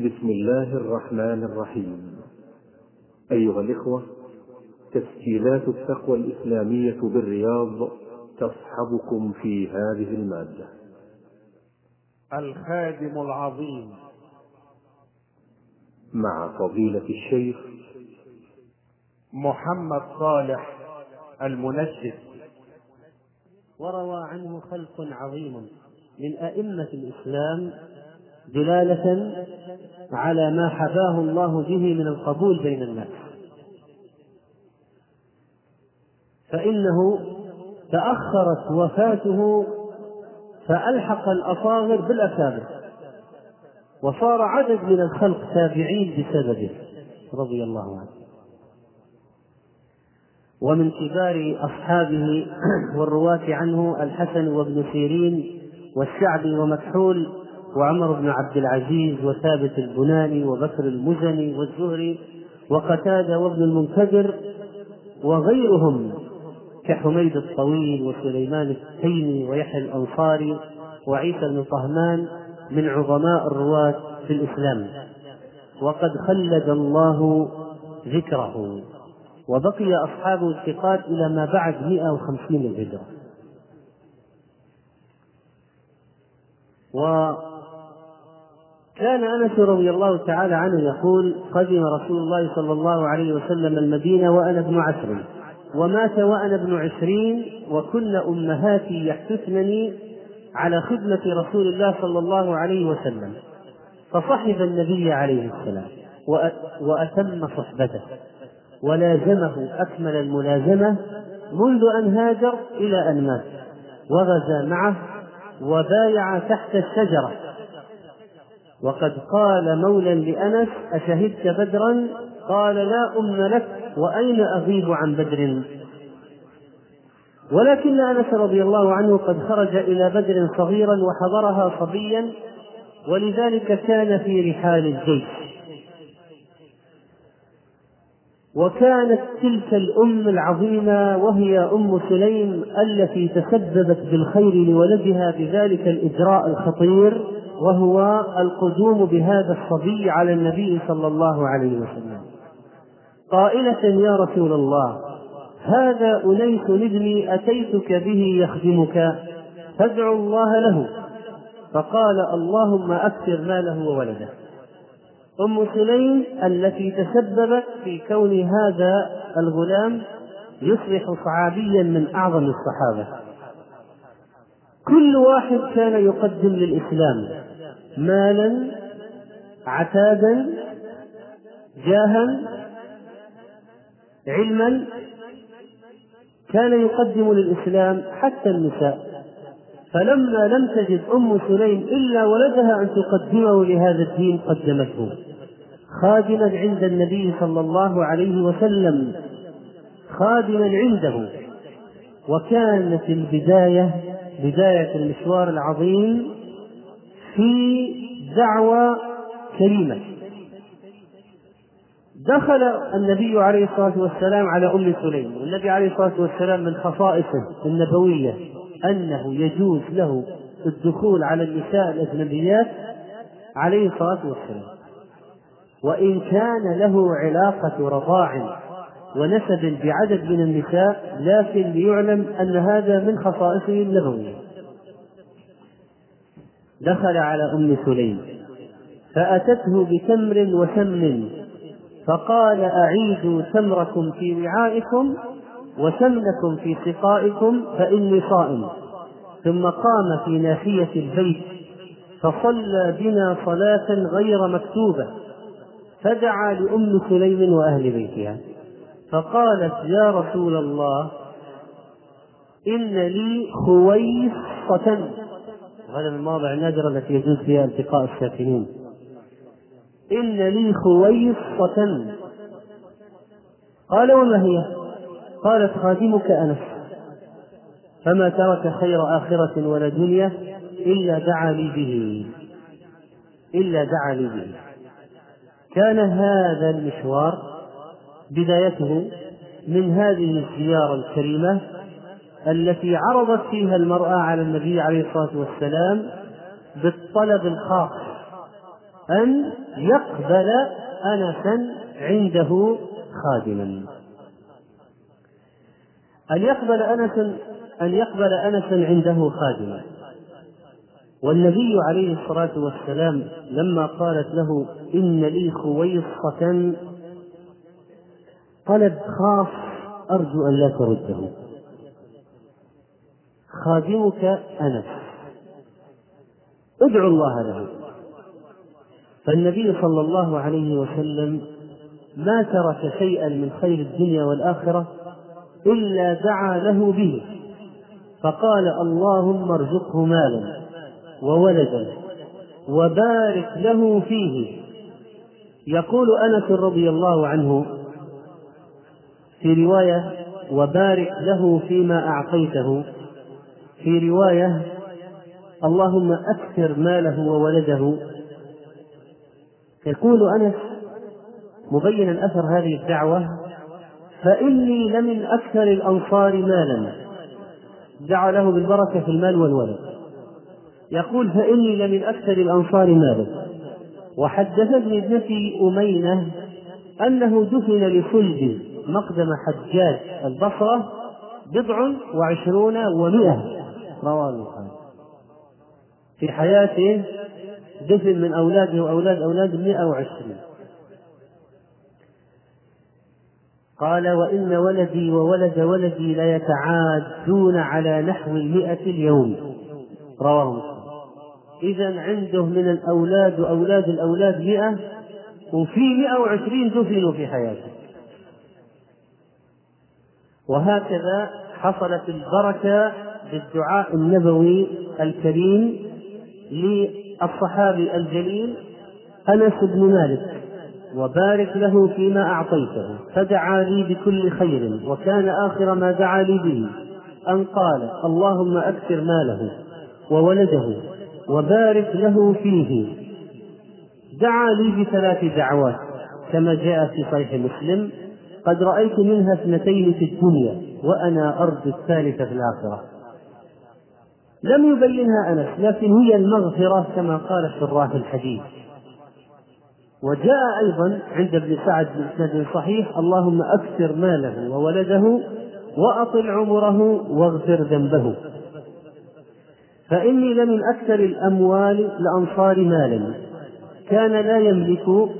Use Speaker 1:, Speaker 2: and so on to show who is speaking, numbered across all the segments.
Speaker 1: بسم الله الرحمن الرحيم. أيها الإخوة تسجيلات التقوى الإسلامية بالرياض تصحبكم في هذه المادة.
Speaker 2: الخادم العظيم.
Speaker 1: مع فضيلة الشيخ
Speaker 2: محمد صالح المنجد.
Speaker 3: وروى عنه خلق عظيم من أئمة الإسلام دلالة على ما حباه الله به من القبول بين الناس. فإنه تأخرت وفاته فألحق الأصاغر بالأكابر وصار عدد من الخلق تابعين بسببه رضي الله عنه. ومن كبار أصحابه والرواة عنه الحسن وابن سيرين والشعبي ومكحول وعمر بن عبد العزيز وثابت البناني وبكر المزني والزهري وقتادة وابن المنكدر وغيرهم كحميد الطويل وسليمان التيمي ويحيى الأنصاري وعيسى بن طهمان من عظماء الرواة في الإسلام. وقد خلد الله ذكره وبقي أصحاب الثقات إلى ما بعد 150 الهجرة. وكان أنس رضي الله تعالى عنه يقول قدم رسول الله صلى الله عليه وسلم المدينة وأنا ابن عشر. ومات وأنا ابن عشرين وكن أمهاتي يحثنني على خدمة رسول الله صلى الله عليه وسلم. فصحب النبي عليه السلام وأتم صحبته. ولازمه أكمل الملازمة منذ أن هاجر إلى أن مات. وغزا معه وبايع تحت الشجرة. وقد قال مولى لأنس أشهدت بدرا؟ قال لا أم لك وأين أغيب عن بدر؟ ولكن أنس رضي الله عنه قد خرج إلى بدر صغيرا وحضرها صبيا ولذلك كان في رحال الجيش. وكانت تلك الأم العظيمة وهي أم سليم التي تسببت بالخير لولدها بذلك الإجراء الخطير. وهو القدوم بهذا الصبي على النبي صلى الله عليه وسلم. قائلة يا رسول الله هذا أنيس ابني أتيتك به يخدمك فادعو الله له. فقال اللهم أكثر ماله وولده. أم سليم التي تسببت في كون هذا الغلام يصبح صحابيا من أعظم الصحابة. كل واحد كان يقدم للإسلام. مالا عتادا جاها علما كان يقدم للإسلام حتى النساء. فلما لم تجد أم سليم إلا ولدها أن تقدمه لهذا الدين قدمته. خادما عند النبي صلى الله عليه وسلم. خادما عنده. وكانت البداية بداية المشوار العظيم في دعوة كريمة. دخل النبي عليه الصلاة والسلام على أم سليم والنبي عليه الصلاة والسلام من خصائصه النبوية أنه يجوز له الدخول على النساء الأجنبيات عليه الصلاة والسلام. وإن كان له علاقة رضاع ونسب بعدد من النساء لكن ليعلم أن هذا من خصائصه النبوية. دخل على أم سليم فأتته بتمر وسمن فقال أعيدوا تمركم في وعائكم وسمنكم في سقائكم فإني صائم. ثم قام في ناحية البيت فصلى بنا صلاة غير مكتوبة فدعا لأم سليم وأهل بيتها. فقالت يا رسول الله إن لي خويصة. وهذا من المواضع النادرة التي يجوز فيها التقاء الساكنين. إن لي خويصة. قال وما هي؟ قالت خادمك أنس. فما ترك خير آخرة ولا دنيا إلا دعا لي به. إلا دعا لي به. كان هذا المشوار بدايته من هذه الزيارة الكريمة التي عرضت فيها المرأة على النبي عليه الصلاة والسلام بالطلب الخاص أن يقبل أنسا عنده خادما. أن يقبل أنسا أن يقبل أنسا عنده خادما. والنبي عليه الصلاة والسلام لما قالت له إن لي خويصة طلب خاص أرجو أن لا ترده. خادمك أنس ادعو الله له. فالنبي صلى الله عليه وسلم ما ترك شيئا من خير الدنيا والآخرة إلا دعا له به. فقال اللهم ارزقه مالا وولدا وبارك له فيه. يقول أنس رضي الله عنه في رواية وبارك له فيما أعطيته. في رواية اللهم أكثر ماله وولده. يقول أنس مبينا اثر هذه الدعوة فإني لمن أكثر الأنصار مالا. دعا له بالبركة في المال والولد. يقول فإني لمن أكثر الأنصار مالا. وحدثتني ابنتي أمينة أنه دفن لصلب مقدم حجاج البصرة بضع وعشرون ومئة. رواه البخاري في حياته دفن من أولاده وأولاد أولاده مئة وعشرين. قال وإن ولدي وولد ولدي ليتعادون على نحو المئة اليوم. رواه مسلم. إذا عنده من الأولاد وأولاد الأولاد مئة وفي مئة وعشرين دفنوا في حياته. وهكذا حصلت البركة بالدعاء النبوي الكريم للصحابي الجليل أنس بن مالك وبارك له فيما أعطيته فدعا لي بكل خير وكان آخر ما دعا لي به أن قال اللهم أكثر ماله وولده وبارك له فيه. دعا لي بثلاث دعوات كما جاء في صحيح مسلم قد رأيت منها اثنتين في الدنيا وأنا أرجو الثالثة في الآخرة. لم يبينها أنس لكن هي المغفرة كما قال شراح الحديث. وجاء أيضا عند ابن سعد بإسناد صحيح اللهم أكثر ماله وولده وأطل عمره واغفر ذنبه. فإني لمن أكثر الأموال الأنصار مالا. كان لا يملك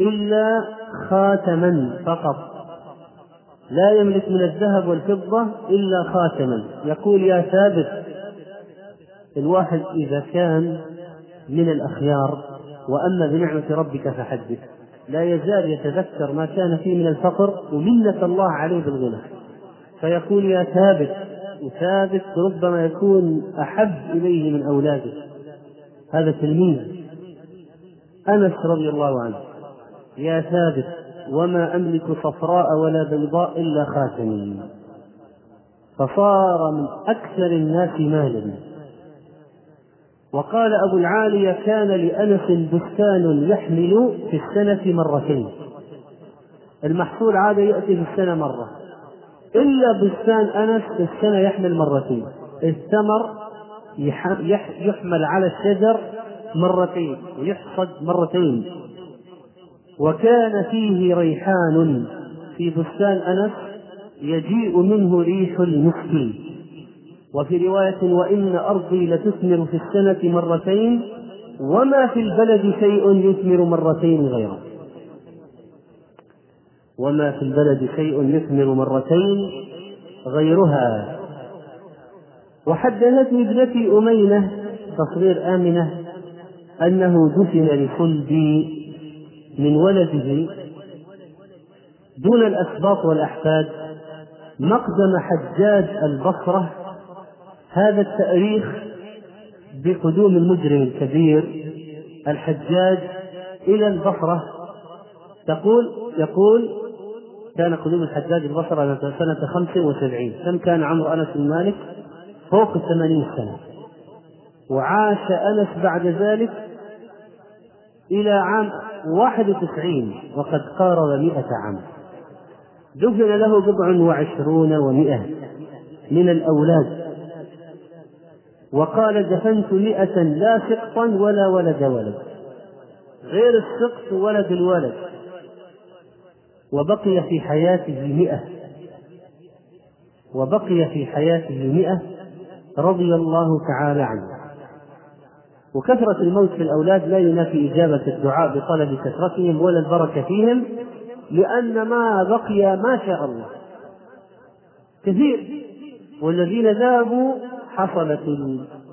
Speaker 3: إلا خاتما فقط. لا يملك من الذهب والفضة إلا خاتما. يقول يا ثابت الواحد إذا كان من الأخيار وأما بنعمة ربك فحدث. لا يزال يتذكر ما كان فيه من الفقر ومنة الله عليه بالغنى. فيقول يا ثابت وثابت ربما يكون أحب إليه من أولاده. هذا تلميذ أنس رضي الله عنه. يا ثابت وما أملك صفراء ولا بيضاء إلا خاتمي. فصار من أكثر الناس مالا. وقال أبو العالية كان لأنس بستان يحمل في السنة مرتين. المحصول عادة يأتي في السنة مرة. إلا بستان أنس في السنة يحمل مرتين. الثمر يحمل على الشجر مرتين ويحصد مرتين. وكان فيه ريحان في بستان أنس يجيء منه ريح المسك وفي رواية وإن أرضي لتثمر في السنة مرتين وما في البلد شيء يثمر مرتين غيره. وما في البلد شيء يثمر مرتين غيرها. وحدثتني ابنتي أمينة تصغير آمنة أنه دفن لخلدي من ولده دون الأسباط والأحفاد مقدم حجاج البصرة هذا التأريخ بقدوم المجرم الكبير الحجاج إلى البصرة. تقول يقول كان قدوم الحجاج البصرة سنة خمس وسبعين كم كان عمر أنس بن مالك؟ فوق الثمانين سنة. وعاش أنس بعد ذلك إلى عام واحد وتسعين وقد قارب مئة عام. دفن له بضع وعشرون ومئة من الأولاد. وقال دفنت مئة لا سقطا ولا ولد ولد. غير السقط ولد الولد. وبقي في حياته مئة. وبقي في حياته مئة رضي الله تعالى عنه. وكثرة الموت في الأولاد لا ينافي إجابة الدعاء بطلب كثرتهم ولا البركة فيهم لأن ما بقي ما شاء الله. كثير. والذين ذابوا حصلت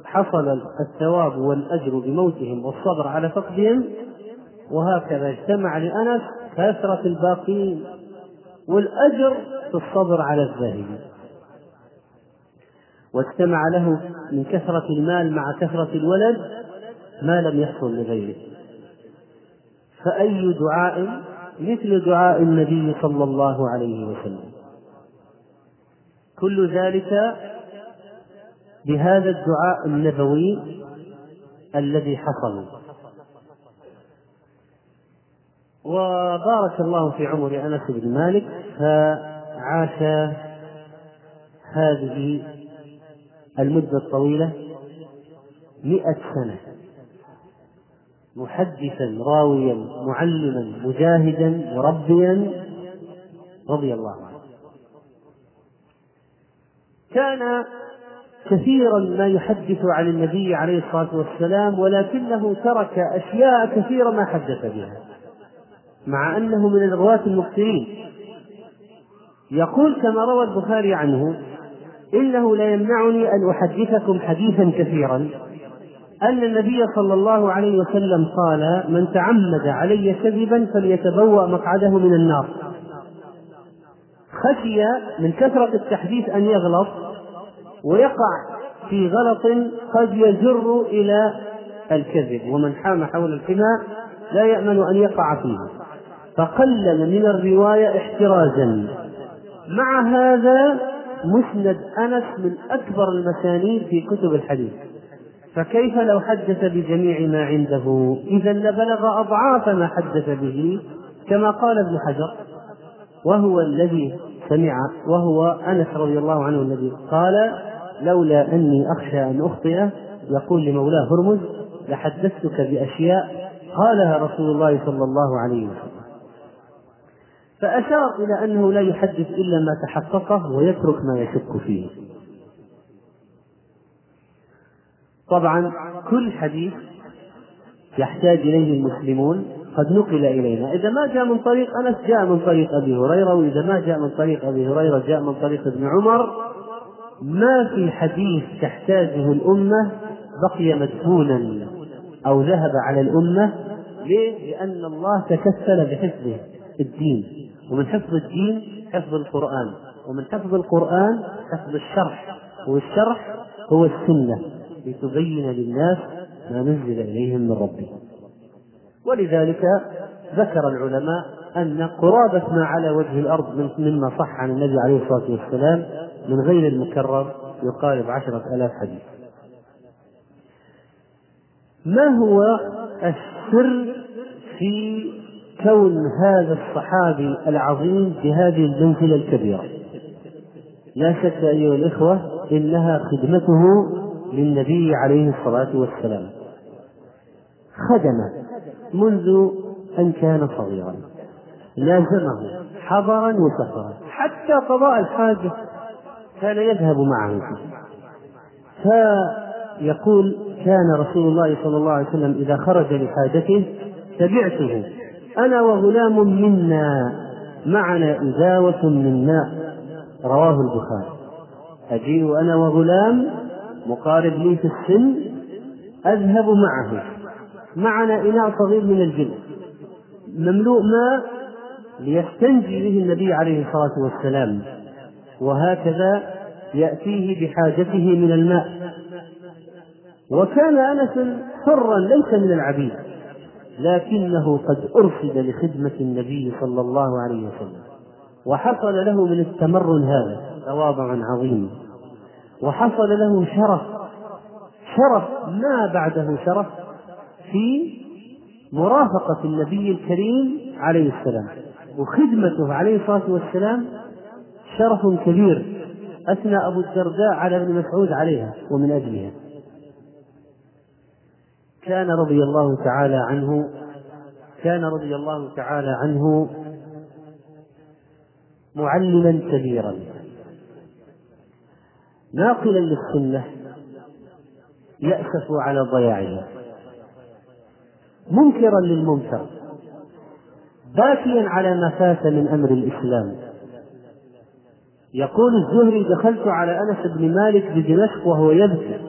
Speaker 3: حصل الثواب والأجر بموتهم والصبر على فقدهم وهكذا اجتمع لأنس كثرة الباقين والأجر في الصبر على الذاهبين واجتمع له من كثرة المال مع كثرة الولد ما لم يحصل لغيره. فأي دعاء؟ مثل دعاء النبي صلى الله عليه وسلم. كل ذلك بهذا الدعاء النبوي الذي حصل. وبارك الله في عمر أنس بن مالك فعاش هذه المدة الطويلة مئة سنة محدثا راويا معلما مجاهدا مربيا رضي الله عنه. كان كثيرا ما يحدث عن النبي عليه الصلاة والسلام ولكنه ترك أشياء كثيرة ما حدث بها مع أنه من الرواة المكثرين. يقول كما روى البخاري عنه إنه لا يمنعني أن أحدثكم حديثا كثيرا أن النبي صلى الله عليه وسلم قال من تعمد علي كذبا فليتبوأ مقعده من النار خشي من كثرة التحديث أن يغلط ويقع في غلط قد يجر إلى الكذب. ومن حام حول الحمى لا يأمن أن يقع فيه فقلل من الرواية احترازا. مع هذا مسند أنس من أكبر المسانيد في كتب الحديث. فكيف لو حدث بجميع ما عنده؟ إذا لبلغ أضعاف ما حدث به كما قال ابن حجر وهو الذي سمع وهو أنس رضي الله عنه الذي قال لولا أني أخشى أن أخطئ يقول لمولاه هرمز لحدثتك بأشياء؟ قالها رسول الله صلى الله عليه وسلم. فأشار إلى أنه لا يحدث إلا ما تحققه ويترك ما يشك فيه. طبعا كل حديث يحتاج إليه المسلمون قد نقل إلينا. إذا ما جاء من طريق أنس جاء من طريق أبي هريرة وإذا ما جاء من طريق أبي هريرة جاء من طريق ابن عمر ما في حديث تحتاجه الأمة بقي مدفونا أو ذهب على الأمة؟ ليه؟ لأن الله تكفل بحفظه الدين. ومن حفظ الدين حفظ القرآن. ومن حفظ القرآن حفظ الشرح. والشرح هو السنة. لتبين للناس ما نزل إليهم من ربهم. ولذلك ذكر العلماء أن قرابة ما على وجه الأرض مما صح عن النبي عليه الصلاة والسلام من غير المكرر يقارب عشرة آلاف حديث. ما هو السر في كون هذا الصحابي العظيم بهذه المنزلة الكبيرة؟ لا شك أيها الإخوة إنها خدمته للنبي عليه الصلاة والسلام. خدم منذ أن كان صغيرا. لازمه حضرا وسفرا. حتى قضاء الحاجة كان يذهب معه. فيقول كان رسول الله صلى الله عليه وسلم إذا خرج لحاجته تبعته. أنا وغلام منا معنا إزاوة من ماء. رواه البخاري. أجيء أنا وغلام مقارب لي في السن أذهب معه. معنا إناء صغير من الجلد. مملوء ماء ليستنجي به النبي عليه الصلاة والسلام. وهكذا يأتيه بحاجته من الماء. وكان أنس حرا ليس من العبيد لكنه قد أرشد لخدمة النبي صلى الله عليه وسلم وحصل له من التمرن هذا تواضع عظيم وحصل له شرف شرف ما بعده شرف في مرافقة النبي الكريم عليه السلام وخدمته عليه الصلاة والسلام شرف كبير أثنى أبو الدرداء على ابن مسعود عليها ومن أجلها. كان رضي الله تعالى عنه كان رضي الله تعالى عنه معلما كبيرا. ناقلا للسنة يأسف على ضياعها. منكرا للمنكر. باكيا على ما فات من أمر الإسلام. يقول الزهري دخلت على أنس بن مالك بدمشق وهو يبكي.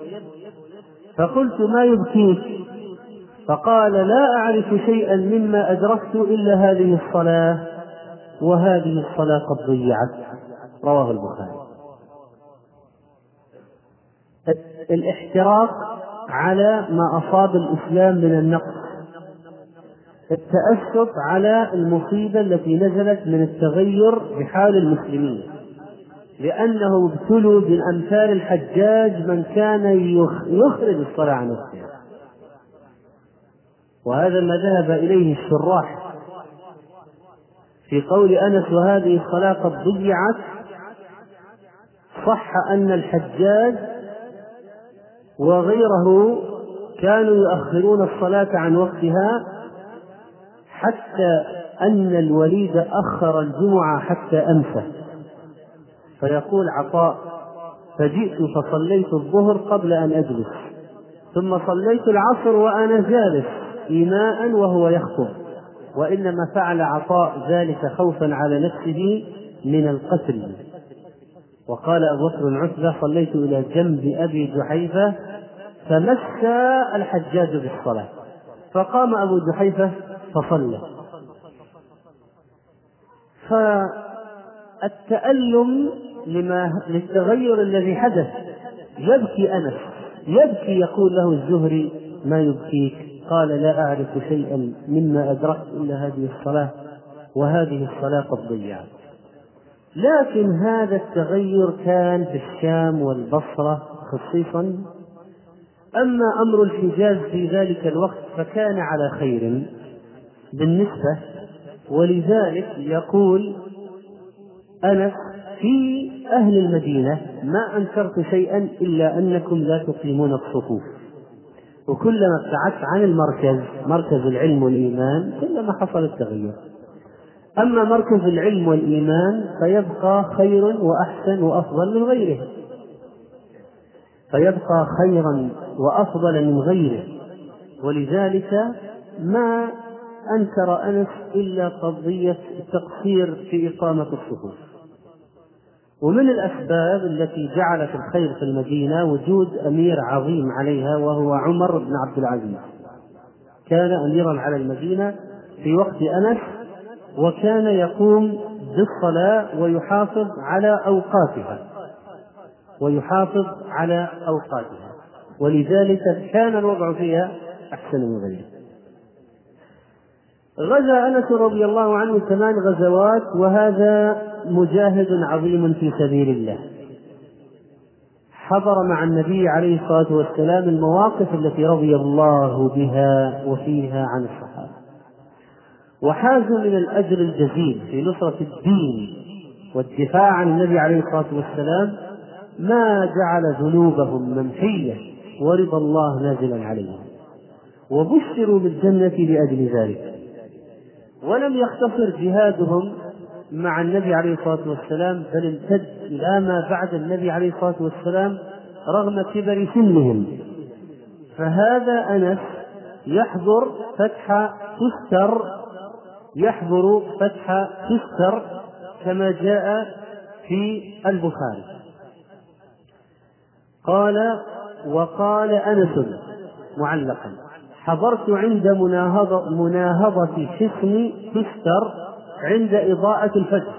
Speaker 3: فقلت ما يبكيك؟ فقال لا أعرف شيئا مما أدركت إلا هذه الصلاة وهذه الصلاة قد ضيعت. رواه البخاري. الاحتراق على ما أصاب الإسلام من النقص. التأسف على المصيبة التي نزلت من التغير بحال المسلمين. لأنه ابتلوا بالأمثال الحجاج من كان يخرج الصلاة عن نفسه. وهذا ما ذهب إليه الشراح في قول أنس وهذه الصلاة قد ضيعت. صح أن الحجاج وغيره كانوا يؤخرون الصلاة عن وقتها حتى أن الوليد أخر الجمعة حتى أمسى. فيقول عطاء فجئت فصليت الظهر قبل أن أجلس ثم صليت العصر وأنا جالس إيماء وهو يخطب وإنما فعل عطاء ذلك خوفا على نفسه من القتل. وقال أبو بكر عتبة صليت إلى جنب أبي جحيفة فمسى الحجاج بالصلاة فقام أبو جحيفة فصلى. فالتألم لما للتغير الذي حدث. يبكي أنس. يبكي يقول له الزهري ما يبكيك? قال لا أعرف شيئا مما أدركت إلا هذه الصلاة وهذه الصلاة قد ضيعت لكن هذا التغير كان في الشام والبصرة خصيصا. أما أمر الحجاز في ذلك الوقت فكان على خير بالنسبة ولذلك يقول أنس في أهل المدينة ما أنكرت شيئا إلا أنكم لا تقيمون الصفوف. وكلما ابتعدت عن المركز مركز العلم والإيمان كلما حصل التغير. أما مركز العلم والإيمان فيبقى خير وأحسن وأفضل من غيره. فيبقى خيرا وأفضل من غيره. ولذلك ما أنكر أنس إلا قضية التقصير في إقامة الصفوف. ومن الأسباب التي جعلت الخير في المدينة وجود أمير عظيم عليها وهو عمر بن عبد العزيز. كان أميرا على المدينة في وقت أنس وكان يقوم بالصلاة ويحافظ على أوقاتها. ويحافظ على أوقاتها. ولذلك كان الوضع فيها أحسن من غيره. غزا أنس رضي الله عنه ثمان غزوات وهذا مجاهد عظيم في سبيل الله. حضر مع النبي عليه الصلاة والسلام المواقف التي رضي الله بها وفيها عن الصحابة. وحاز من الأجر الجزيل في نصرة الدين والدفاع عن النبي عليه الصلاة والسلام ما جعل ذنوبهم ممحيه ورضا الله نازلا عليهم. وبشروا بالجنة لأجل ذلك. ولم يختصر جهادهم مع النبي عليه الصلاة والسلام بل امتد إلى ما بعد النبي عليه الصلاة والسلام رغم كبر سنهم. فهذا أنس يحضر فتح تستر يحضر فتح تستر كما جاء في البخاري. قال وقال أنس معلقا حضرت عند مناهضة, مناهضة حصن تستر عند إضاءة الفجر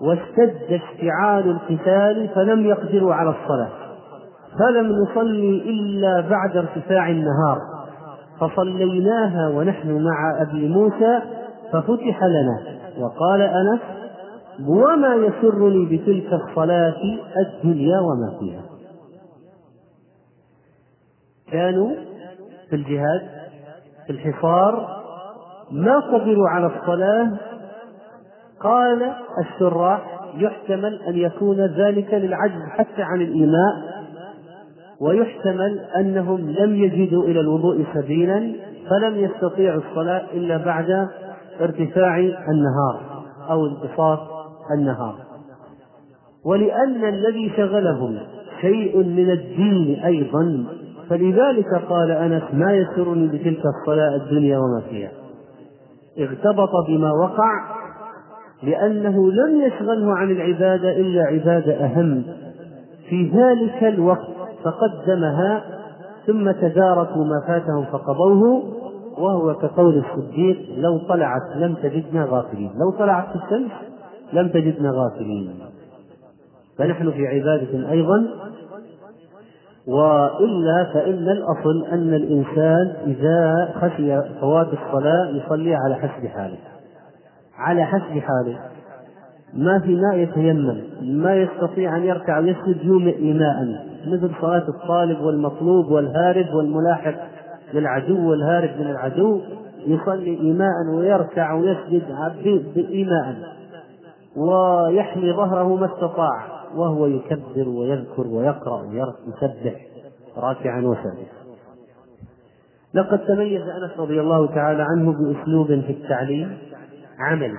Speaker 3: واشتد اشتعال القتال فلم يقدروا على الصلاة فلم نصلي إلا بعد ارتفاع النهار فصليناها ونحن مع أبي موسى ففتح لنا وقال أنس وما يسرني بتلك الصلاة الدنيا وما فيها؟ كانوا في الجهاد في الحصار ما قدروا على الصلاة قال الشراح يحتمل أن يكون ذلك للعجز حتى عن الإيماء ويحتمل أنهم لم يجدوا إلى الوضوء سبيلا فلم يستطيعوا الصلاة إلا بعد ارتفاع النهار أو انتصاف النهار. ولأن الذي شغلهم شيء من الدين أيضا فلذلك قال أنس ما يسرني بتلك الصلاة الدنيا وما فيها. اغتبط بما وقع لأنه لم يشغله عن العبادة إلا عبادة أهم. في ذلك الوقت فقدمها ثم تداركوا ما فاتهم فقضوه وهو كقول الصديق لو طلعت لم تجدنا غافلين. لو طلعت في الشمس لم تجدنا غافلين. فنحن في عبادة أيضا وإلا فإن الأصل أن الإنسان إذا خشي فوات الصلاة يصلي على حسب حاله. على حسب حاله. ما في ماء يتيمم ما يستطيع أن يركع ويسجد يومئ إيماء. مثل صلاة الطالب والمطلوب والهارب والملاحق للعدو والهارب من العدو يصلي إيماء ويركع ويسجد إيماء ويحمي ظهره ما استطاع. وهو يكبر ويذكر ويقرأ ويسبح راكعا وساجدا لقد تميز أنس رضي الله تعالى عنه بأسلوب في التعليم. عملي.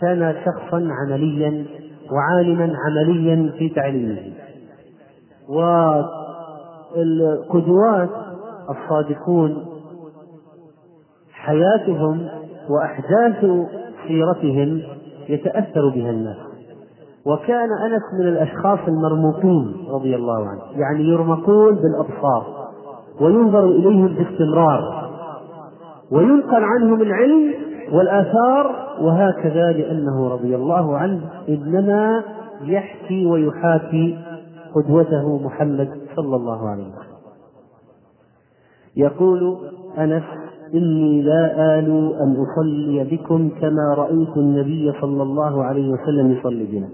Speaker 3: كان شخصا عمليا وعالما عمليا في تعليمه. والقدوات الصادقون حياتهم وأحداث سيرتهم يتأثر بها الناس. وكان أنس من الأشخاص المرموقين رضي الله عنه. يعني يرمقون بالأبصار وينظر إليهم باستمرار وينقل عنهم العلم والآثار وهكذا لأنه رضي الله عنه إنما يحكي ويحاكي قدوته محمد صلى الله عليه وسلم. يقول أنس إني لا آل أن أصلي بكم كما رأيت النبي صلى الله عليه وسلم يصلي بنا.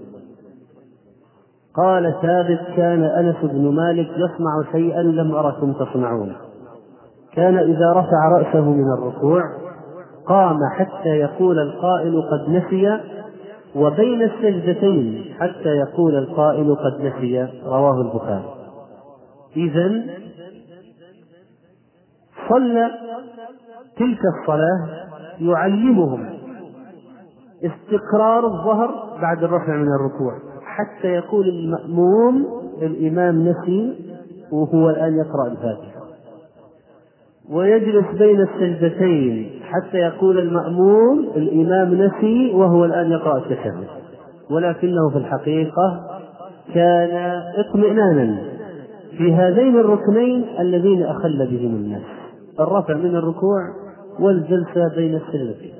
Speaker 3: قال ثابت كان أنس بن مالك يصنع شيئا لم أركم تصنعونه كان إذا رفع رأسه من الركوع قام حتى يقول القائل قد نسي وبين السجدتين حتى يقول القائل قد نسي. رواه البخاري. إذا صلى تلك الصلاة يعلمهم استقرار الظهر بعد الرفع من الركوع. حتى يقول المأموم الإمام نسي وهو الآن يقرأ الفاتحة. ويجلس بين السجدتين حتى يقول المأموم الإمام نسي وهو الآن يقرأ التشهد ولكنه في الحقيقة كان اطمئنانا في هذين الركنين اللذين أخل بهم الناس. الرفع من الركوع والجلسة بين السجدتين.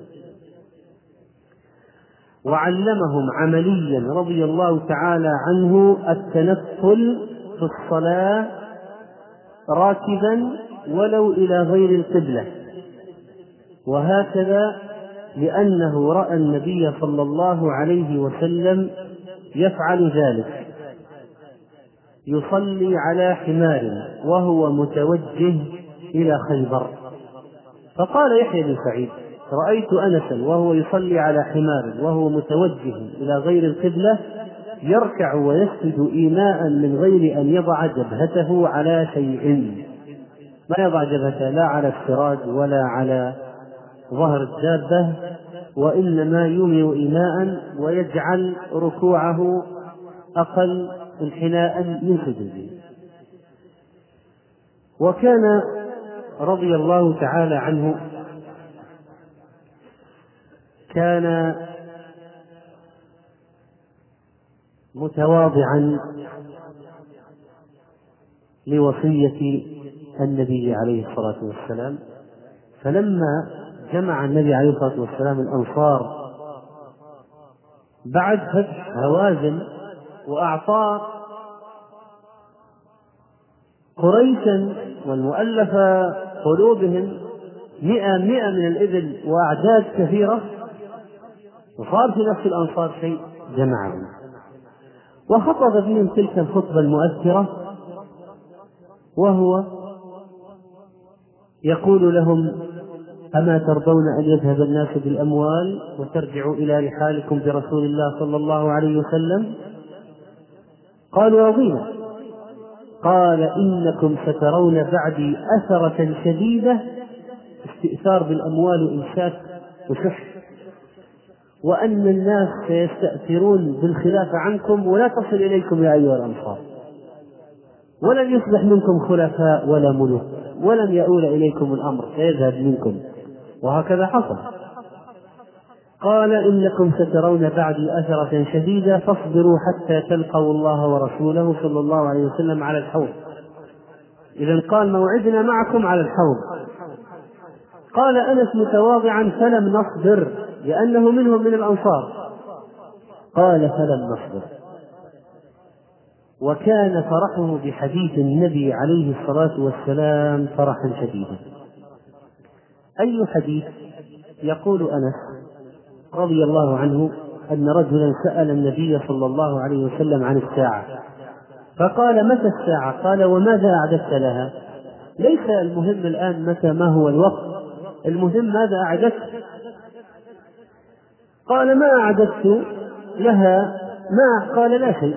Speaker 3: وعلمهم عمليا رضي الله تعالى عنه التنفل في الصلاة راكبا ولو إلى غير القبلة. وهكذا لأنه رأى النبي صلى الله عليه وسلم يفعل ذلك. يصلي على حمار وهو متوجه إلى خيبر. فقال يحيى بن سعيد رأيت أنسا وهو يصلي على حمار وهو متوجه إلى غير القبلة يركع ويسجد إيماء من غير أن يضع جبهته على شيء. ما يضع جبهته؟ لا على السراج ولا على ظهر الدابة وإنما يومئ إيماء ويجعل ركوعه أقل انحناء من سجوده. وكان رضي الله تعالى عنه كان متواضعا لوصية النبي عليه الصلاة والسلام. فلما جمع النبي عليه الصلاة والسلام الأنصار بعد فتح هوازن وأعطى قريشا والمؤلفة قلوبهم مئة مئة من الإبل وأعداد كثيرة وصار في نفس الأنصار شيء جمعهم وخطب فيهم تلك الخطبة المؤثرة وهو يقول لهم أما ترضون أن يذهب الناس بالأموال وترجعوا إلى رحالكم برسول الله صلى الله عليه وسلم؟ قالوا رضينا قال إنكم سترون بعدي أثرة شديدة استئثار بالأموال وإمساك وشح وأن الناس سيستأثرون بالخلافة عنكم ولا تصل إليكم يا أيها الأنصار. ولن يصبح منكم خلفاء ولا ملوك. ولن يؤول إليكم الأمر سيذهب منكم. وهكذا حصل. قال إنكم سترون بعدي أثرة شديدة فاصبروا حتى تلقوا الله ورسوله صلى الله عليه وسلم على الحوض. إذا قال موعدنا معكم على الحوض. قال أنس متواضعا فلم نصبر. لأنه منهم من الأنصار. قال فلم نصبر وكان فرحه بحديث النبي عليه الصلاة والسلام فرحا شديدا. أي حديث؟ يقول أنس رضي الله عنه أن رجلا سأل النبي صلى الله عليه وسلم عن الساعة. فقال متى الساعة؟ قال وماذا أعددت لها؟ ليس المهم الآن متى ما هو الوقت. المهم ماذا أعددت؟ قال ما أعددت لها ما قال لا شيء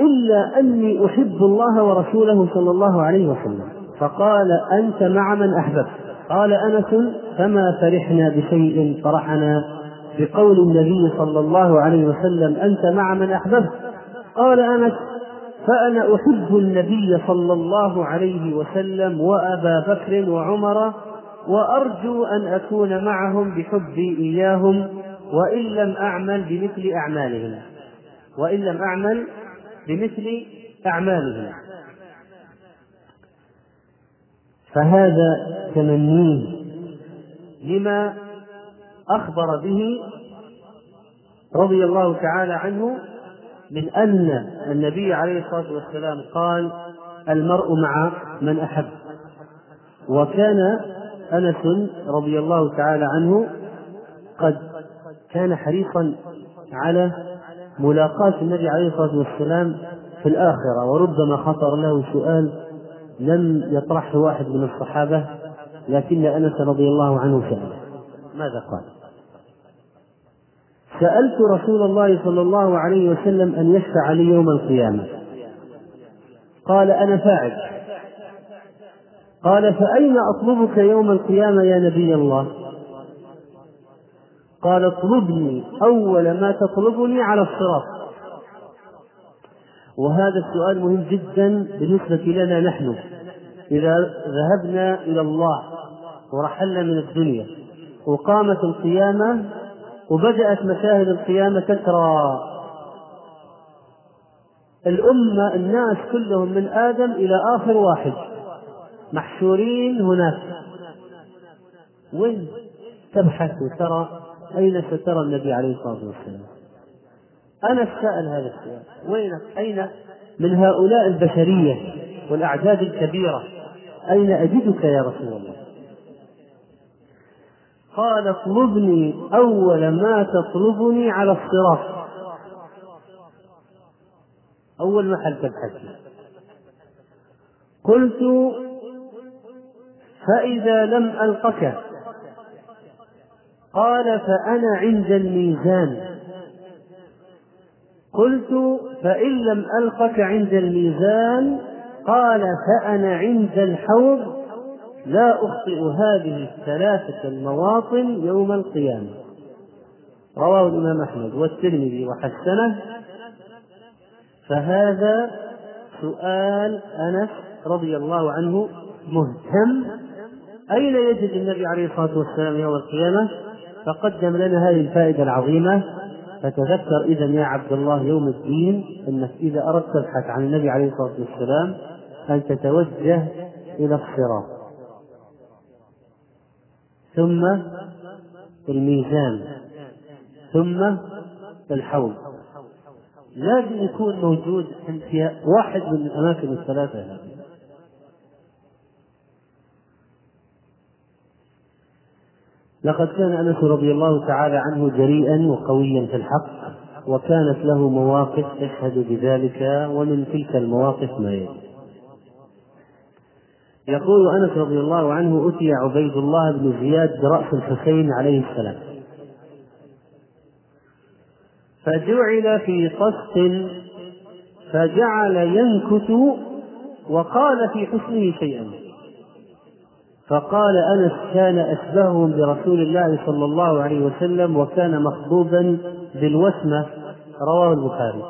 Speaker 3: إلا أني أحب الله ورسوله صلى الله عليه وسلم. فقال أنت مع من أحببت. قال أنس فما فرحنا بشيء فرحنا بقول النبي صلى الله عليه وسلم أنت مع من أحببت. قال أنس فأنا أحب النبي صلى الله عليه وسلم وأبا بكر وعمر وأرجو أن أكون معهم بحبي إياهم. وإن لم أعمل بمثل أعمالهم. وإن لم أعمل بمثل أعمالهم. فهذا تمنيه لما أخبر به رضي الله تعالى عنه من أن النبي عليه الصلاة والسلام قال المرء مع من أحب وكان أنس رضي الله تعالى عنه قد كان حريصا على ملاقاة النبي عليه الصلاة والسلام في الآخرة وربما خطر له سؤال لم يطرحه واحد من الصحابة لكن أنس رضي الله عنه سأله. ماذا قال؟ سألت رسول الله صلى الله عليه وسلم أن يشفع لي يوم القيامة. قال أنا فاعل. قال فأين أطلبك يوم القيامة يا نبي الله؟ قال اطلبني أول ما تطلبني على الصراط. وهذا السؤال مهم جدا بالنسبة لنا نحن. إذا ذهبنا إلى الله ورحلنا من الدنيا وقامت القيامة وبدأت مشاهد القيامة تترى الأمة الناس كلهم من آدم إلى آخر واحد. محشورين هناك. وين تبحث وترى؟ أين سترى النبي عليه الصلاة والسلام؟ أنا سأل هذا السؤال. وينك أين من هؤلاء البشرية والأعداد الكبيرة؟ أين أجدك يا رسول الله؟ قال اطلبني أول ما تطلبني على الصراط. أول محل تبحث قلت فإذا لم ألقك قال فأنا عند الميزان. قلت فإن لم ألقك عند الميزان قال فأنا عند الحوض لا أخطئ هذه الثلاثة المواطن يوم القيامة. رواه الإمام أحمد والترمذي وحسنه. فهذا سؤال أنس رضي الله عنه مهتم. أين يجد النبي عليه الصلاة والسلام يوم القيامة؟ فقدم لنا هذه الفائدة العظيمة. فتذكر إذا يا عبد الله يوم الدين أنك إذا أردت تبحث عن النبي عليه الصلاة والسلام أن تتوجه إلى الصراط. ثم الميزان. ثم الحوض. لازم يكون موجود في واحد من الأماكن الثلاثة. هذه لقد كان أنس رضي الله تعالى عنه جريئا وقويا في الحق وكانت له مواقف تشهد بذلك ومن تلك المواقف ما يلي. يقول أنس رضي الله عنه أتي عبيد الله بن زياد برأس الحسين عليه السلام. فجعل في قسط فجعل ينكت وقال في حسنه شيئا. فقال أنس كان أشبههم برسول الله صلى الله عليه وسلم وكان مخضوبا بالوسمة. رواه البخاري.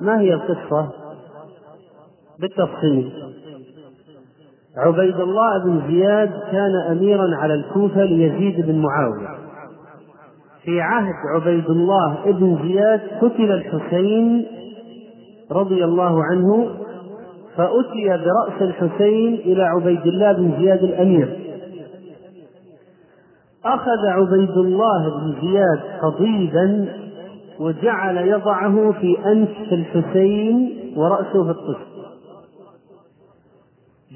Speaker 3: ما هي القصة؟ بالتفصيل. عبيد الله بن زياد كان أميرا على الكوفة ليزيد بن معاوية. في عهد عبيد الله بن زياد قتل الحسين رضي الله عنه فأتي برأس الحسين إلى عبيد الله بن زياد الأمير. أخذ عبيد الله بن زياد قضيبا وجعل يضعه في أنف الحسين ورأسه في الطفل.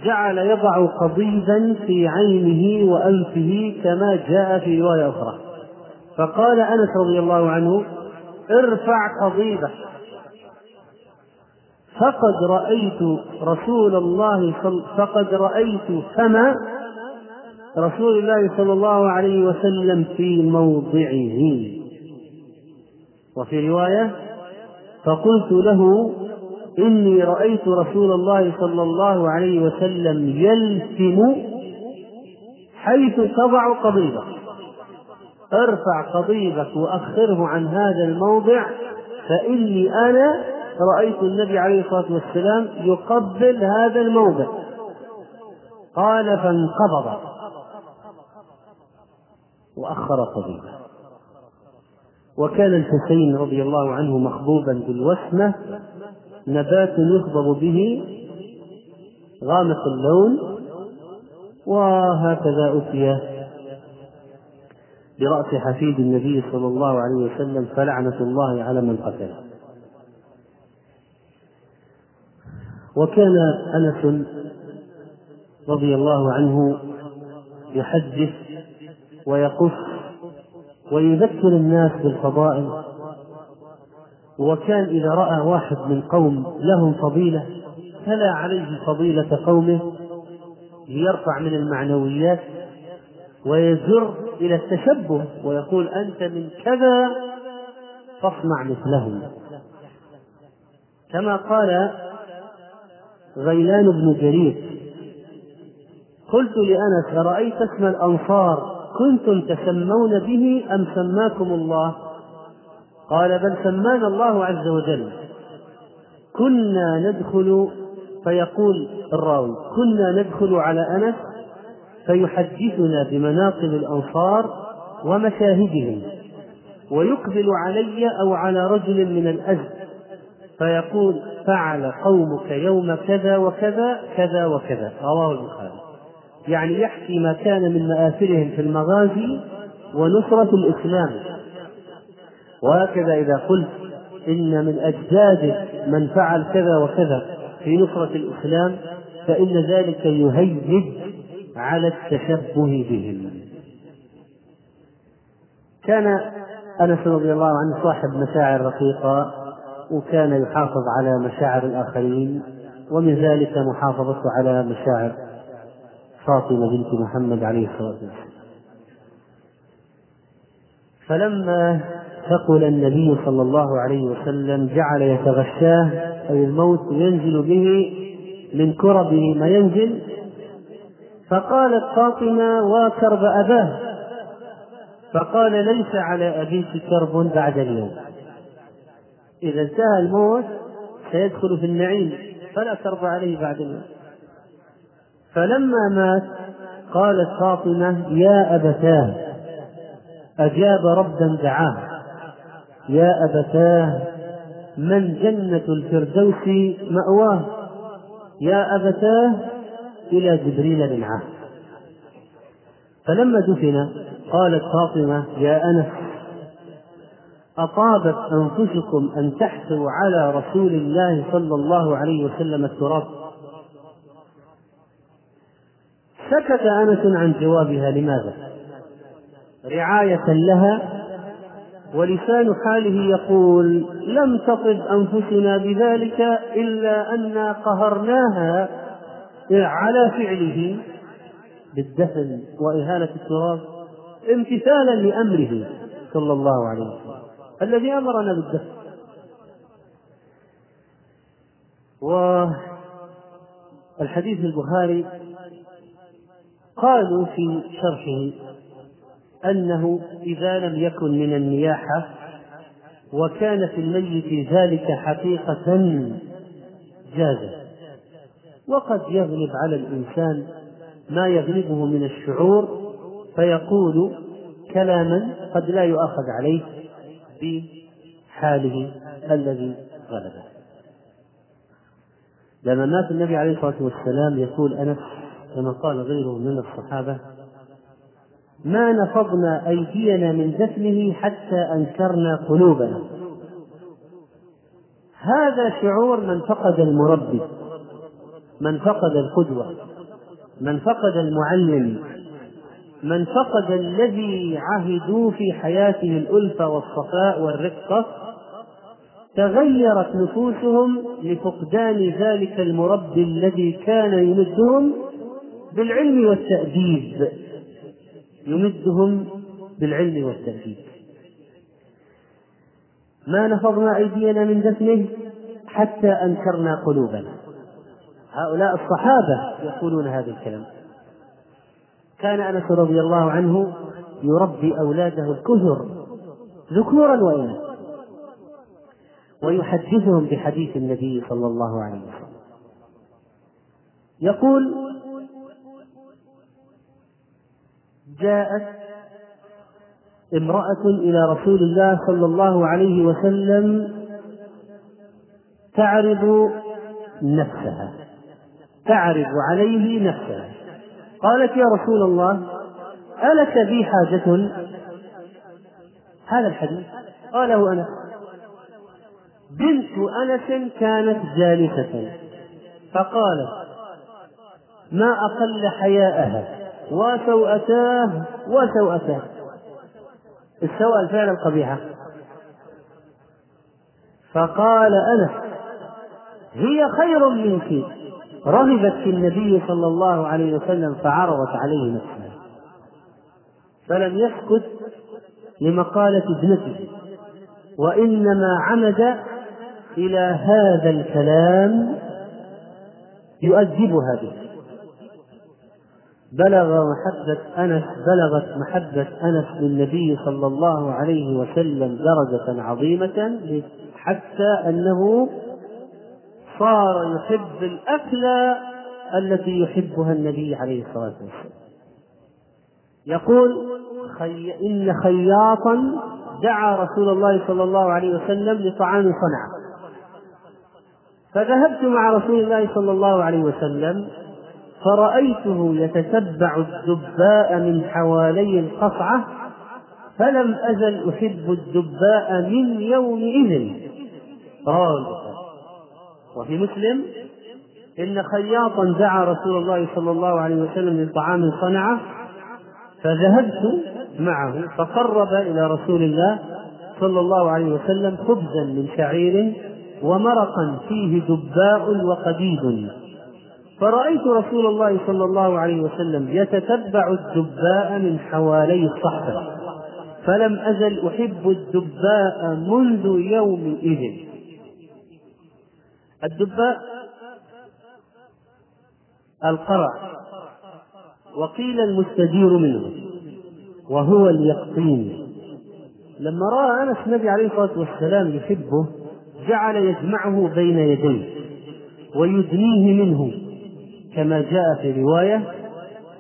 Speaker 3: جعل يضع قضيبا في عينه وأنفه كما جاء في رواية أخرى. فقال أنس رضي الله عنه ارفع قضيبك. فقد رأيت رسول الله صل... فقد رأيت فم رسول الله صلى الله عليه وسلم في موضعه. وفي رواية فقلت له إني رأيت رسول الله صلى الله عليه وسلم يلثم حيث تضع قضيبك ارفع قضيبك وأخره عن هذا الموضع فإني أنا رأيت النبي عليه الصلاة والسلام يقبل هذا الموضع. قال فانقبض. وأخر قضيبه وكان الحسين رضي الله عنه مخبوبا بالوسمة نبات يخضب به غامق اللون وهكذا أتي برأس حفيد النبي صلى الله عليه وسلم فلعنة الله على من قتله. وكان أنس رضي الله عنه يحدث ويقص ويذكر الناس بالفضائل. وكان إذا رأى واحد من قوم لهم فضيلة تلا عليه فضيلة قومه ليرفع من المعنويات ويزر إلى التشبه ويقول أنت من كذا فاصنع مثلهم. كما قال غيلان بن جرير قلت لأنس أرأيت اسم الأنصار؟ كنتم تسمون به أم سماكم الله؟ قال بل سمانا الله عز وجل. كنا ندخل فيقول الراوي كنا ندخل على أنس فيحدثنا بمناقب الأنصار ومشاهدهم ويقبل علي أو على رجل من الأزد فيقول فعل قومك يوم كذا وكذا كذا وكذا. رواه البخاري. يعني يحكي ما كان من مآثرهم في المغازي ونصرة الإسلام. وهكذا إذا قلت إن من أجداد من فعل كذا وكذا في نصرة الإسلام فإن ذلك يهيج على التشبه بهم. كان أنس رضي الله عنه صاحب مشاعر رقيقة وكان يحافظ على مشاعر الآخرين ومن ذلك محافظته على مشاعر فاطمة بنت محمد عليه الصلاة والسلام. فلما ثقل النبي صلى الله عليه وسلم جعل يتغشاه أي الموت ينزل به من كربه ما ينزل فقالت فاطمة وكرب أباه. فقال ليس على أبيك كرب بعد اليوم. إذا انتهى الموت سيدخل في النعيم فلا كرب عليه بعد اليوم. فلما مات قالت فاطمة يا أبتاه. أجاب ربا دعاه يا أبتاه من جنة الفردوس مأواه؟ يا أبتاه إلى جبريل نعاه فلما دفن قالت فاطمة يا أنس أطابت أنفسكم أن تحثوا على رسول الله صلى الله عليه وسلم التراب. سكت أنس عن جوابها لماذا؟ رعاية لها ولسان حاله يقول لم تطب أنفسنا بذلك إلا أن قهرناها على فعله بالدفن وإهانة التراب امتثالا لأمره صلى الله عليه وسلم الذي أمرنا بالدفن والحديث البخاري قالوا في شرحه أنه إذا لم يكن من النياحة وكان في الميت ذلك حقيقة جاز وقد يغلب على الإنسان ما يغلبه من الشعور فيقول كلاما قد لا يؤاخذ عليه بحاله الذي غلبه. لما مات النبي عليه الصلاة والسلام يقول أنس كما قال غيره من الصحابة ما نفضنا أيدينا من دفنه حتى أنكرنا قلوبنا. هذا شعور من فقد المربي من فقد القدوة من فقد المعلم من فقد الذي عهدوا في حياته الألفة والصفاء والرقة تغيرت نفوسهم لفقدان ذلك المربي الذي كان يمدهم بالعلم والتأديب. يمدهم بالعلم والتأديب. ما نفضنا أيدينا من دفنه حتى أنكرنا قلوبنا. هؤلاء الصحابة يقولون هذا الكلام. كان أنس رضي الله عنه يربي أولاده الكثر ذكورا وإناثا. ويحدثهم بحديث النبي صلى الله عليه وسلم. يقول جاءت امرأة إلى رسول الله صلى الله عليه وسلم تعرض نفسها تعرض عليه نفسها. قالت يا رسول الله ألك بي حاجة؟ هذا الحديث. قاله أنس بنت أنس كانت جالسة فقالت ما أقل حياءها؟ وسوءتاه وسوءتاه. السوء الفعل القبيحة. فقال أنس هي خير منك. رغبت في النبي صلى الله عليه وسلم فعرضت عليه نفسها. فلم يسكت لمقالة ابنته. وإنما عمد إلى هذا الكلام يؤدبها به. بلغ محبة أنس بلغت محبة أنس للنبي صلى الله عليه وسلم درجة عظيمة حتى أنه صار يحب الأكل التي يحبها النبي عليه الصلاة والسلام. يقول خي... إن خياطا دعا رسول الله صلى الله عليه وسلم لطعام صنعه فذهبت مع رسول الله صلى الله عليه وسلم فرأيته يتتبع الدباء من حوالي القصعة فلم أزل أحب الدباء من يومئذ. رواه وفي مسلم إن خياطا دعا رسول الله صلى الله عليه وسلم لطعام صنعة فذهبت معه فقرب إلى رسول الله صلى الله عليه وسلم خبزا من شعير ومرقا فيه دباء وقديد فرأيت رسول الله صلى الله عليه وسلم يتتبع الدباء من حوالي الصحفة فلم أزل أحب الدباء منذ يومئذ. الدباء القرع. وقيل المستدير منه. وهو اليقطين. لما رأى أنس النبي عليه الصلاة والسلام يحبه جعل يجمعه بين يديه. ويدنيه منه. كما جاء في رواية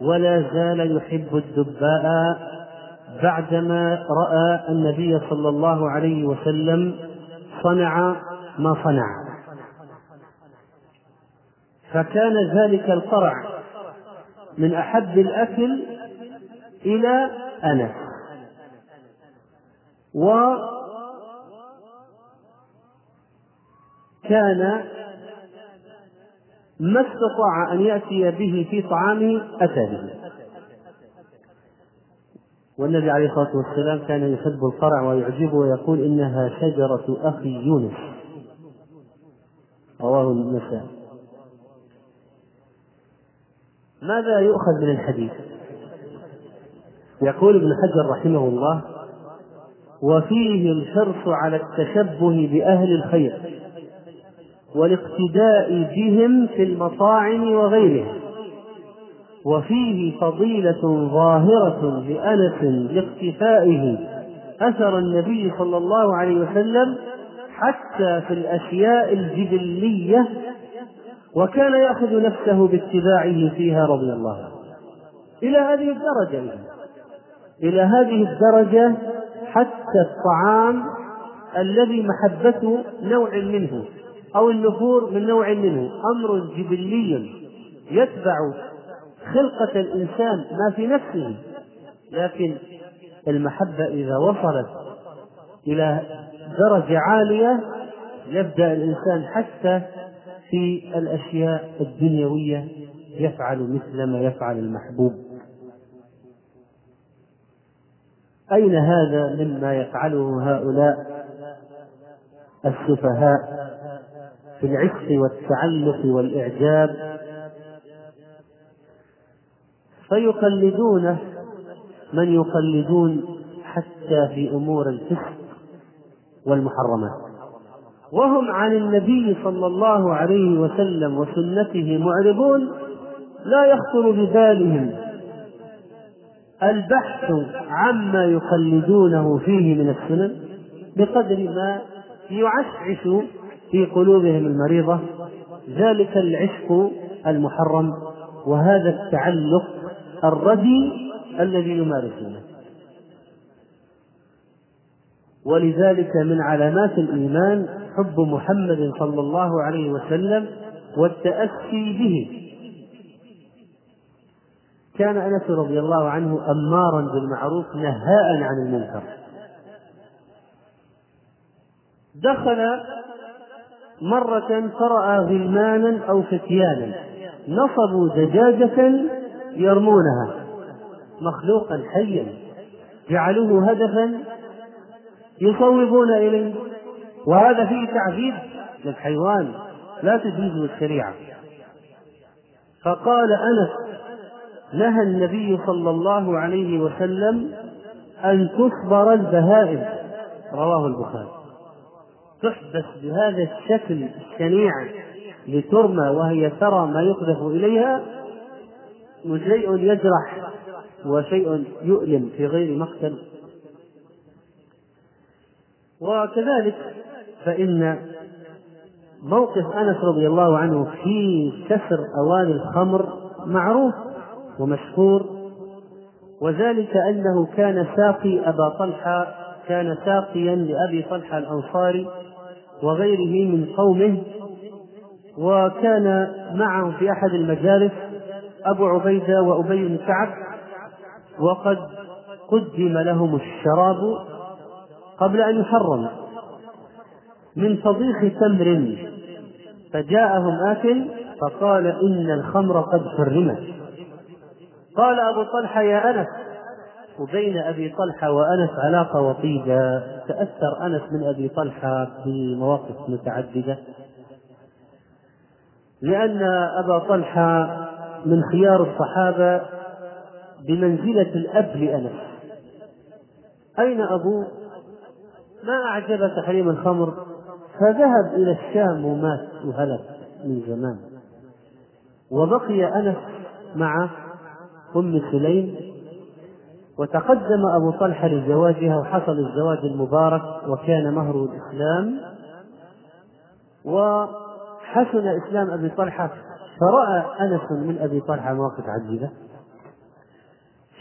Speaker 3: ولا زال يحب الدباء بعدما رأى النبي صلى الله عليه وسلم صنع ما صنع. فكان ذلك القرع من أحب الأكل إلى أنس. وكان ما استطاع أن يأتي به في طعامه أتى به. والنبي عليه الصلاة والسلام كان يحب القرع ويعجبه ويقول إنها شجرة أخي يونس. رواه النسائي ماذا يؤخذ من الحديث؟ يقول ابن حجر رحمه الله وفيه الحرص على التشبه بأهل الخير. والاقتداء بهم في المطاعم وغيرها وفيه فضيلة ظاهرة لأنس لاقتفائه. أثر النبي صلى الله عليه وسلم حتى في الأشياء الجبلية وكان يأخذ نفسه باتباعه فيها رضي الله عنه. إلى هذه الدرجة. إلى هذه الدرجة حتى الطعام الذي محبته نوع منه. أو النفور من نوع منه. أمر جبلي يتبع خلقة الإنسان ما في نفسه. لكن المحبة إذا وصلت إلى درجة عالية يبدأ الإنسان حتى في الأشياء الدنيوية يفعل مثل ما يفعل المحبوب. أين هذا مما يفعله هؤلاء السفهاء؟ في العشق والتعلق والإعجاب. فيقلدونه من يقلدون حتى في أمور الفسق والمحرمات. وهم عن النبي صلى الله عليه وسلم وسنته معرضون لا يخطر ببالهم البحث عما يقلدونه فيه من السنن بقدر ما يعشعش في قلوبهم المريضة ذلك العشق المحرم وهذا التعلق الردي الذي يمارسونه. ولذلك من علامات الإيمان حب محمد صلى الله عليه وسلم والتأسي به. كان أنس رضي الله عنه أمارا بالمعروف نهاء عن المنكر. دخل مرة فرأى غلمانا أو فتيانا نصبوا دجاجة يرمونها مخلوقا حيا جعلوه هدفا يصوبون إليه. وهذا فيه تعذيب للحيوان لا تجوزه الشريعة. فقال أنس نهى النبي صلى الله عليه وسلم أن تصبر البهائم. رواه البخاري. تحبس بهذا الشكل الشنيع لترمى وهي ترى ما يقذف إليها وشيء يجرح وشيء يؤلم في غير مقتل. وكذلك فإن موقف أنس رضي الله عنه في كسر أواني الخمر معروف ومشهور وذلك أنه كان ساقي أبا طلحة كان ساقيا لأبي طلحة الأنصاري وغيره من قومه وكان معه في أحد المجالس أبو عبيدة وأبي بن كعب وقد قدم لهم الشراب قبل أن يحرم. من فضيخ تمر فجاءهم آكل فقال إن الخمر قد حرمت. قال أبو طلحة يا أنس وبين أبي طلحة وأنس علاقة وطيدة. تأثر أنس من أبي طلحة في مواقف متعددة. لأن أبا طلحة من خيار الصحابة بمنزلة الأب لأنس. أين أبوه؟ ما أعجب تحريم الخمر. فذهب إلى الشام ومات وهلك من زمان. وبقي أنس مع أم سليم. وتقدم أبو طلحة لزواجها وحصل الزواج المبارك وكان مهر الإسلام. وحسن إسلام أبي طلحة فرأى أنس من أبي طلحة مواقف عجيبة.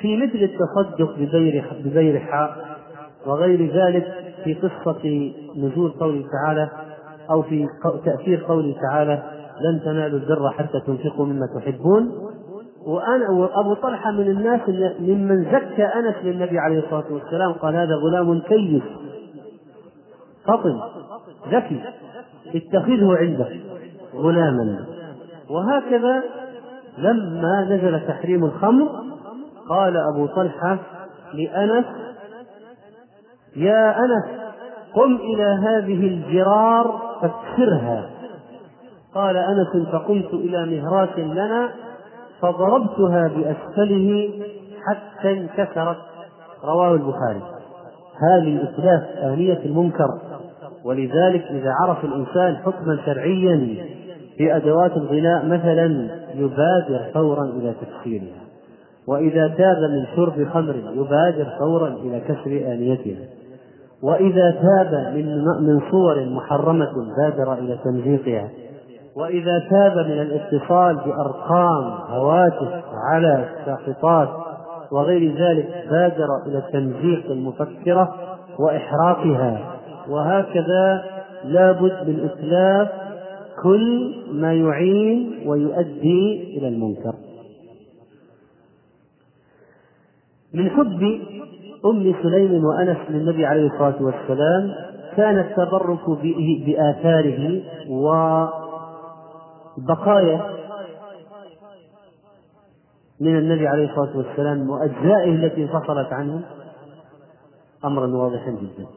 Speaker 3: في مثل التصدق ببير ببيرحاء وغير ذلك في قصة نزول قوله تعالى أو في تأثير قوله تعالى لن تنالوا البر حتى تنفقوا مما تحبون وأنا وأبو طلحة من الناس ممن زكى أنس للنبي عليه الصلاة والسلام قال هذا غلام كيس. فطن ذكي. اتخذه عندك غلاما. وهكذا لما نزل تحريم الخمر قال أبو طلحة لأنس يا أنس قم إلى هذه الجرار فاكسرها قال أنس فقمت إلى مهراس لنا فضربتها بأسفله حتى انكسرت. رواه البخاري. هذه إتلاف آنية المنكر. ولذلك إذا عرف الإنسان حكما شرعيا في أدوات الغناء مثلا يبادر فورا إلى تكسيرها. وإذا تاب من شرب خمر يبادر فورا إلى كسر آنيتها وإذا تاب من من صور محرمة بادر إلى تمزيقها. وإذا تاب من الاتصال بأرقام هواتف على ساقطات وغير ذلك بادر إلى تمزيق المفكرة وإحراقها. وهكذا لابد من إتلاف كل ما يعين ويؤدي إلى المنكر. من حب أم سليم وأنس للنبي عليه الصلاة والسلام كان التبرك بآثاره وبقايا من النبي عليه الصلاة والسلام وأجزائه التي انفصلت عنه أمرا واضحا جدا.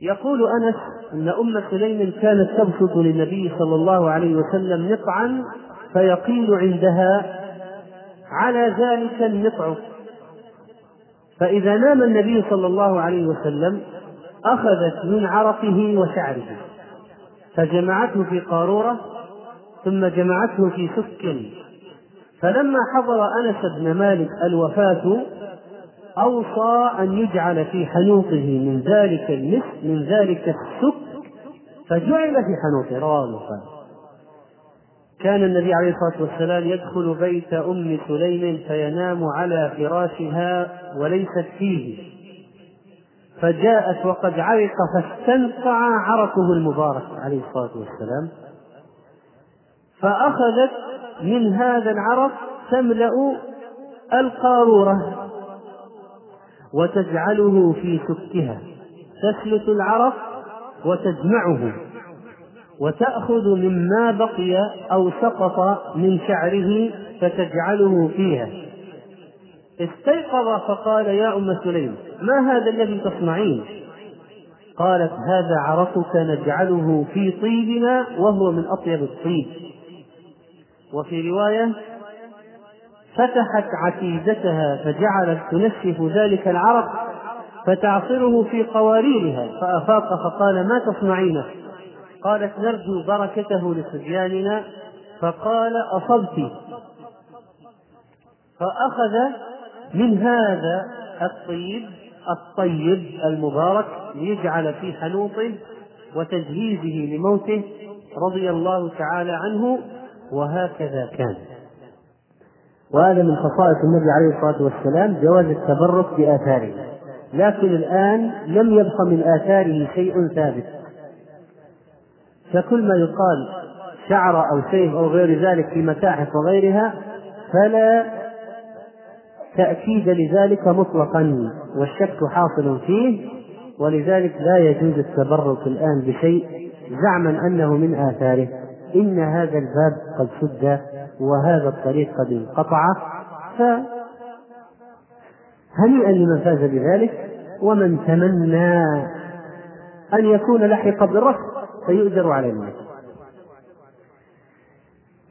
Speaker 3: يقول أنس أن أم سليم كانت تبسط للنبي صلى الله عليه وسلم نقعا فيقيل عندها على ذلك النقع فإذا نام النبي صلى الله عليه وسلم أخذت من عرقه وشعره فجمعته في قارورة ثم جمعته في سك فلما حضر أنس بن مالك الوفاة أوصى أن يجعل في حنوطه من ذلك المسك من ذلك السك فجعل في حنوطه رواه البخاري. كان النبي عليه الصلاة والسلام يدخل بيت أم سليم فينام على فراشها وليست فيه. فجاءت وقد عرق فاستنقع عرقه المبارك عليه الصلاة والسلام. فأخذت من هذا العرق تملأ القارورة وتجعله في سكها. تسلت العرق وتجمعه وتأخذ مما بقي أو سقط من شعره فتجعله فيها. استيقظ فقال يا أم سليم ما هذا الذي تصنعين؟ قالت هذا عرقك نجعله في طيبنا وهو من أطيب الطيب. وفي رواية فتحت عتيدتها فجعلت تنشف ذلك العرق فتعصره في قواريرها فأفاق فقال ما تصنعين قالت نرجو بركته لصبياننا فقال أصبت. فأخذ من هذا الطيب الطيب المبارك ليجعل في حنوطه وتجهيزه لموته رضي الله تعالى عنه وهكذا كان. وهذا من خصائص النبي عليه الصلاة والسلام جواز التبرك بآثاره. لكن الآن لم يبق من آثاره شيء ثابت. فكل ما يقال شعر أو سيف أو غير ذلك في متاحف وغيرها فلا تأكيد لذلك مطلقا والشك حاصل فيه. ولذلك لا يجوز التبرك الآن بشيء زعما أنه من آثاره. إن هذا الباب قد سد وهذا الطريق قد انقطع فهنيئا لمن فاز بذلك؟ ومن تمنى أن يكون لحق بالرفض فيؤجر على الناس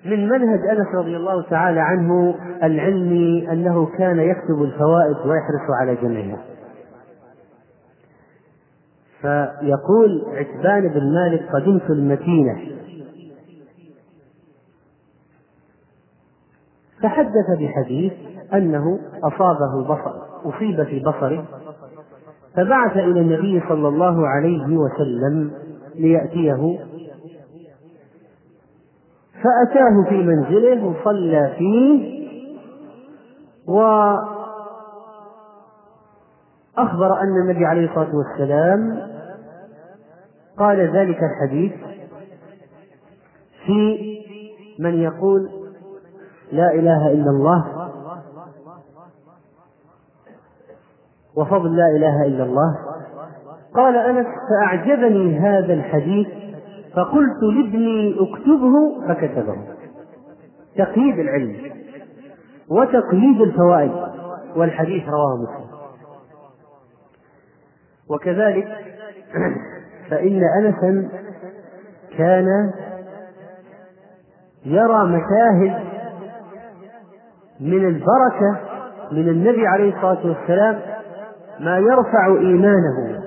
Speaker 3: من منهج أنس رضي الله تعالى عنه العلمي أنه كان يكتب الفوائد ويحرص على جمعها. فيقول عتبان بن مالك قدمت المدينة فحدث بحديث أنه أصابه البصر أصيب في بصره فبعث إلى النبي صلى الله عليه وسلم ليأتيه. فأتاه في منزله وصلى فيه وأخبر أن النبي عليه الصلاة والسلام قال ذلك الحديث في من يقول لا إله إلا الله. وفضل لا إله إلا الله. قال أنس فأعجبني هذا الحديث فقلت لابني اكتبه فكتبه. تقييد العلم وتقييد الفوائد والحديث رواه مسلم. وكذلك فإن أنسا كان يرى مشاهد من البركة من النبي عليه الصلاة والسلام ما يرفع إيمانه.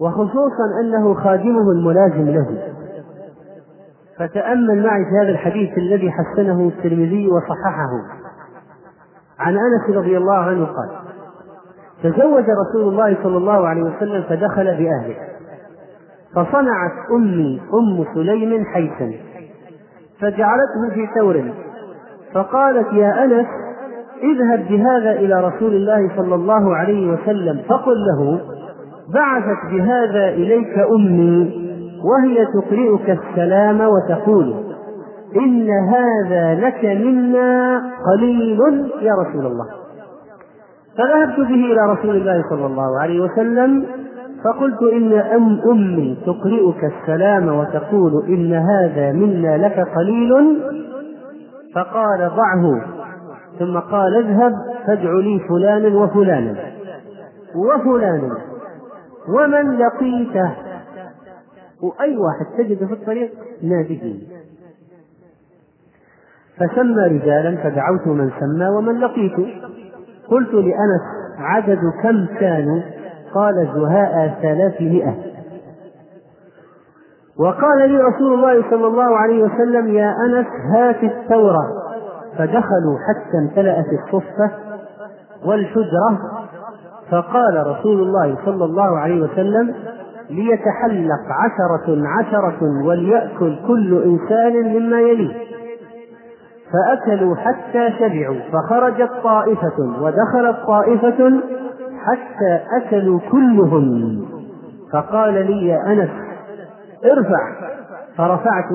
Speaker 3: وخصوصا أنه خادمه الملازم له. فتأمل معي في هذا الحديث الذي حسنه الترمذي وصححه. عن أنس رضي الله عنه قال تزوج رسول الله صلى الله عليه وسلم فدخل بأهله. فصنعت أمي أم سليم حيثا. فجعلته في ثور. فقالت يا أنس اذهب بهذا إلى رسول الله صلى الله عليه وسلم فقل له بعثت بهذا إليك أمي وهي تقرئك السلام وتقول إن هذا لك منا قليل يا رسول الله. فذهبت به إلى رسول الله صلى الله عليه وسلم فقلت إن أم أمي تقرئك السلام وتقول إن هذا منا لك قليل فقال ضعه. ثم قال اذهب فادع لي فلانا وفلانا. وفلانا. ومن لقيته. وأي واحد تجده في الطريق ناديه. فسمى رجالا فدعوت من سمى ومن لقيت. قلت لأنس عدد كم كانوا؟ قال زهاء ثلاثمائة. وقال لي رسول الله صلى الله عليه وسلم يا أنس هات الثورة. فدخلوا حتى امتلأت الصفة والحجرة. فقال رسول الله صلى الله عليه وسلم ليتحلق عشرة عشرة وليأكل كل إنسان مما يليه. فأكلوا حتى شبعوا فخرجت طائفة ودخلت طائفة حتى أكلوا كلهم فقال لي يا أنس ارفع. فرفعت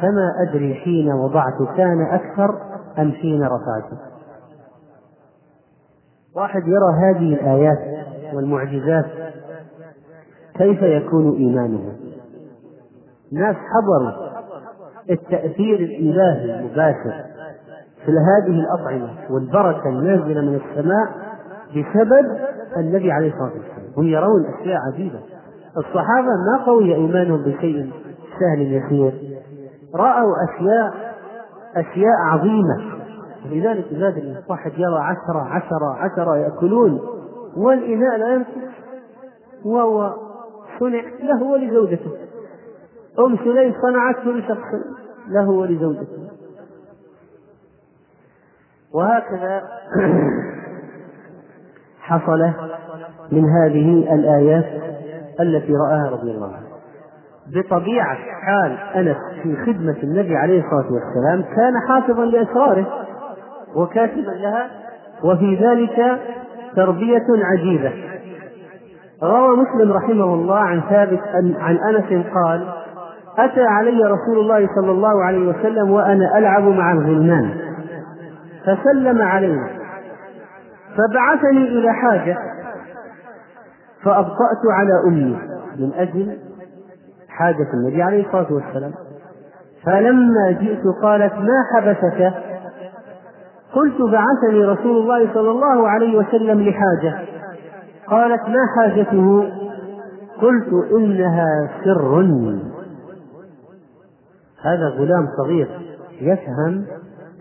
Speaker 3: فما أدري حين وضعت كان أكثر أم حين رفعت. واحد يرى هذه الآيات والمعجزات كيف يكون إيمانه؟ ناس حضروا التأثير الإلهي المباشر في هذه الأطعمة والبركة النازلة من السماء بسبب النبي عليه الصلاة والسلام. هم يرون أشياء عجيبة. الصحابة ما قوي إيمانهم بشيء سهل يسير. رأوا أشياء أشياء عظيمة. لذلك لذلك الواحد يرى عشرة عشرة عشرة يأكلون والإناء لا ينقص وهو صنع له ولزوجته. أم سليم صنعته لشخص له ولزوجته. وهكذا حصل من هذه الآيات. التي رآها رضي الله عنه. بطبيعة حال أنس في خدمة النبي عليه الصلاة والسلام كان حافظا لأسراره وكاتبا لها وفي ذلك تربية عجيبة. روى مسلم رحمه الله عن ثابت عن أنس قال أتى علي رسول الله صلى الله عليه وسلم وأنا ألعب مع الغلمان. فسلم علينا. فبعثني إلى حاجة. فأبطأت على أمي من أجل حاجة النبي عليه الصلاة والسلام. فلما جئت قالت ما حبسك؟ قلت بعثني رسول الله صلى الله عليه وسلم لحاجة. قالت ما حاجته؟ قلت إنها سر. هذا غلام صغير يفهم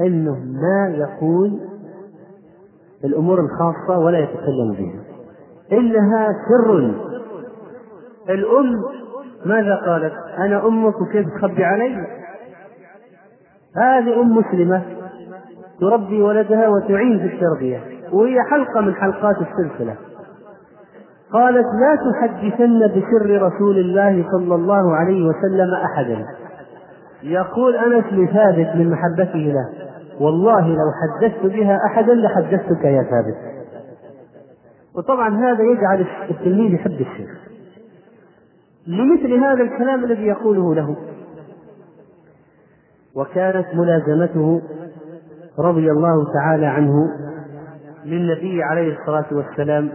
Speaker 3: أنه ما يقول الأمور الخاصة ولا يتكلم بها. إنها سر. الأم ماذا قالت؟ أنا أمك وكيف تخبي علي؟ هذه أم مسلمة تربي ولدها وتعين في التربية وهي حلقة من حلقات السلسلة. قالت لا تحدثن بسر رسول الله صلى الله عليه وسلم أحدا. يقول أنس لثابت من محبته له والله لو حدثت بها أحدا لحدثتك يا ثابت. وطبعا هذا يجعل التلميذ يحب الشيخ. لمثل هذا الكلام الذي يقوله له. وكانت ملازمته رضي الله تعالى عنه للنبي عليه الصلاة والسلام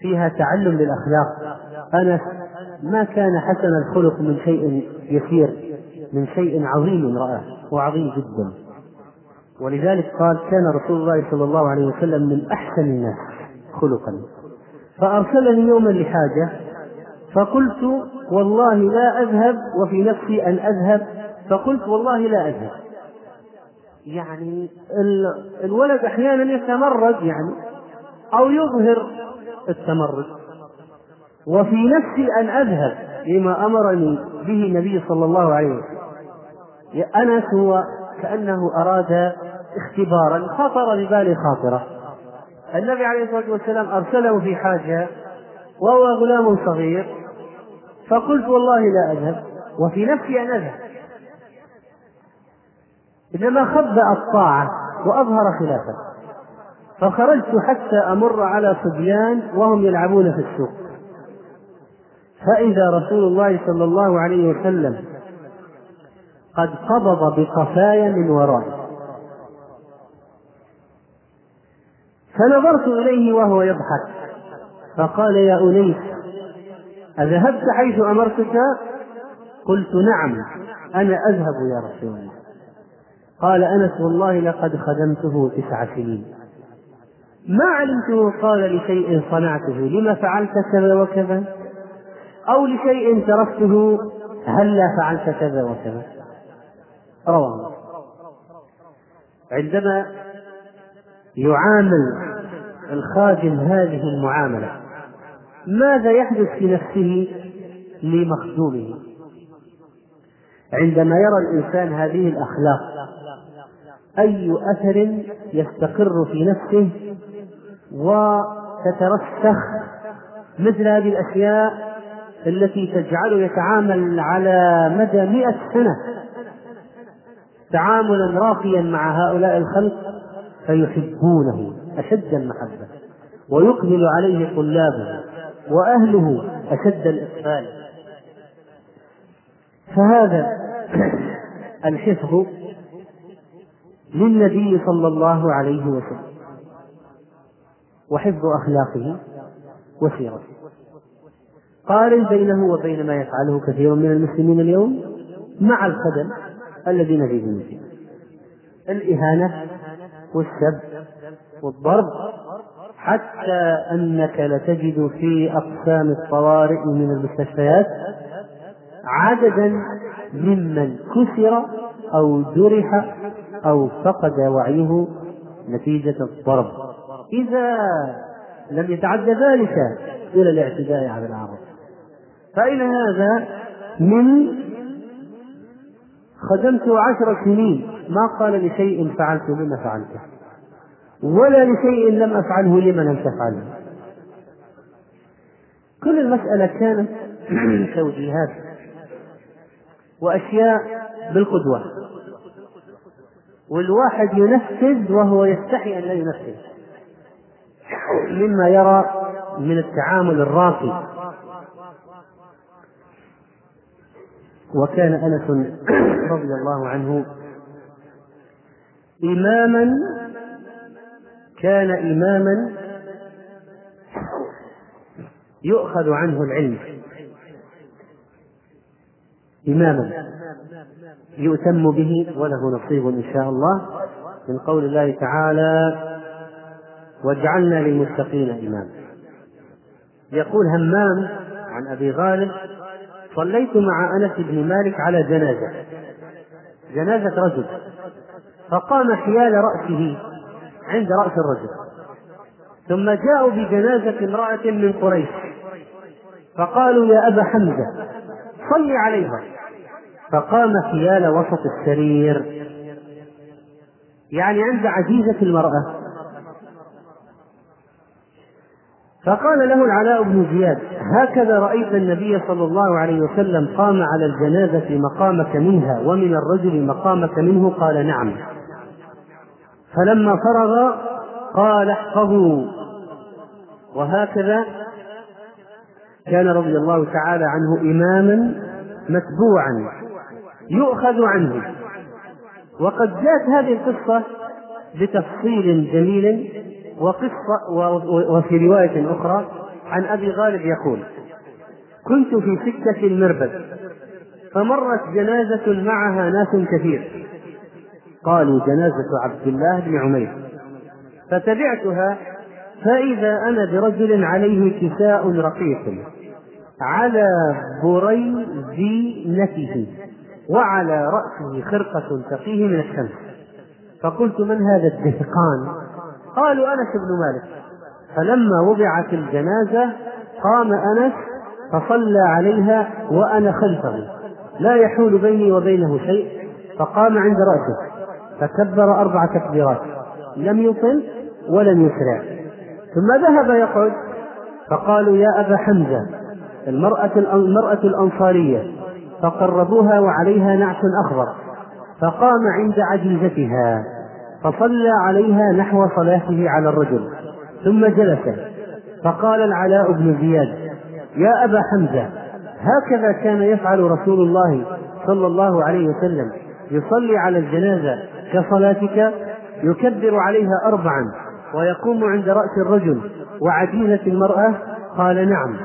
Speaker 3: فيها تعلم للأخلاق أنس ما كان حسن الخلق من شيء يسير من شيء عظيم رآه وعظيم جدا. ولذلك قال كان رسول الله صلى الله عليه وسلم من أحسن الناس خلقا. فأرسلني يوما لحاجة فقلت والله لا أذهب وفي نفسي أن أذهب فقلت والله لا أذهب. يعني الولد أحيانا يتمرد يعني أو يظهر التمرد. وفي نفسي أن أذهب لما أمرني به النبي صلى الله عليه وسلم. أنس هو كأنه أراد اختبارا خطر ببالي خاطرة. النبي عليه الصلاة والسلام أرسله في حاجة وهو غلام صغير فقلت والله لا أذهب وفي نفسي أن أذهب. إنما خبأ الطاعة وأظهر خلافه. فخرجت حتى أمر على صبيان وهم يلعبون في السوق. فإذا رسول الله صلى الله عليه وسلم قد قبض بقفايا من ورائي فنظرت إليه وهو يضحك. فقال يا أنيس أذهبت حيث أمرتك؟ قلت نعم أنا أذهب يا رسول الله. قال أنس والله لقد خدمته تسع سنين. ما علمته قال لشيء صنعته لما فعلت كذا وكذا؟ أو لشيء تركته هلا فعلت كذا وكذا؟ رواه عندما يعامل الخادم هذه المعاملة. ماذا يحدث في نفسه لمخدومه؟ عندما يرى الإنسان هذه الأخلاق أي أثر يستقر في نفسه وتترسخ مثل هذه الأشياء التي تجعله يتعامل على مدى مئة سنة. تعاملا راقيا مع هؤلاء الخلق فيحبونه. أشد المحبة ويقبل عليه طلابه وأهله أشد الإقبال. فهذا الحفظ للنبي صلى الله عليه وسلم وحفظ أخلاقه وسيرته. قارن بينه وبين ما يفعله كثير من المسلمين اليوم مع الخدم الذين في الإهانة والسب. والضرب حتى أنك لتجد في أقسام الطوارئ من المستشفيات عددا ممن كسر أو جرح أو فقد وعيه نتيجة الضرب. إذا لم يتعدى ذلك إلى الاعتداء على العرب فإن هذا؟ من خدمته عشر سنين. ما قال لشيء فعلت لما فعلته. ولا لشيء لم أفعله لما لم تفعله كل المسألة كانت توجيهات وأشياء بالقدوة. والواحد ينفذ وهو يستحي أن لا ينفذ. مما يرى من التعامل الراقي. وكان أنس رضي الله عنه إماما كان إماما يؤخذ عنه العلم. إماما يؤتم به وله نصيب إن شاء الله من قول الله تعالى واجعلنا للمتقين إماما. يقول همام عن أبي غالب صليت مع أنس بن مالك على جنازة. جنازة رجل. فقام حيال رأسه. عند رأس الرجل. ثم جاءوا بجنازة امرأة من قريش. فقالوا يا أبا حمزة صل عليها. فقام حيال وسط السرير. يعني عند عزيزة المرأة. فقال له العلاء بن زياد هكذا رأيت النبي صلى الله عليه وسلم قام على الجنازة مقامك منها ومن الرجل مقامك منه؟ قال نعم. فلما فرغ قال احفظوا. وهكذا كان رضي الله تعالى عنه إماما متبوعا يؤخذ عنه. وقد جاءت هذه القصة بتفصيل جميل وقصة وفي رواية أخرى عن أبي غالب يقول كنت في سكة المربد فمرت جنازة معها ناس كثير قالوا جنازة عبد الله بن عمير. فتبعتها فإذا أنا برجل عليه كساء رقيق على بريزنته وعلى رأسه خرقة تقيه من الشمس. فقلت من هذا الدهقان؟ قالوا أنس بن مالك. فلما وضعت الجنازة قام أنس فصلى عليها وأنا خلفه. لا يحول بيني وبينه شيء فقام عند رأسه. فكبر أربع تكبيرات. لم يطل ولم يسرع. ثم ذهب يقعد. فقالوا يا أبا حمزة المرأة المرأة الأنصارية فقربوها وعليها نعش أخضر. فقام عند عجيزتها فصلى عليها نحو صلاته على الرجل ثم جلس. فقال العلاء بن زياد يا أبا حمزة هكذا كان يفعل رسول الله صلى الله عليه وسلم. يصلي على الجنازة كصلاتك يكبر عليها أربعا ويقوم عند رأس الرجل وعجيزة المرأة؟ قال نعم.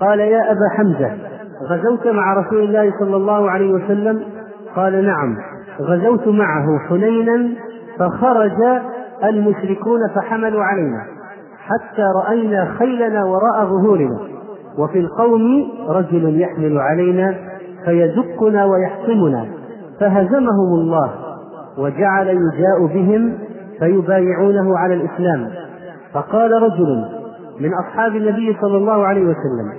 Speaker 3: قال يا أبا حمزة غزوت مع رسول الله صلى الله عليه وسلم؟ قال نعم. غزوت معه حنينا فخرج المشركون فحملوا علينا حتى رأينا خيلنا وراء ظهورنا وفي القوم رجل يحمل علينا فيدقنا ويحكمنا. فهزمهم الله وجعل يجاء بهم فيبايعونه على الإسلام. فقال رجل من أصحاب النبي صلى الله عليه وسلم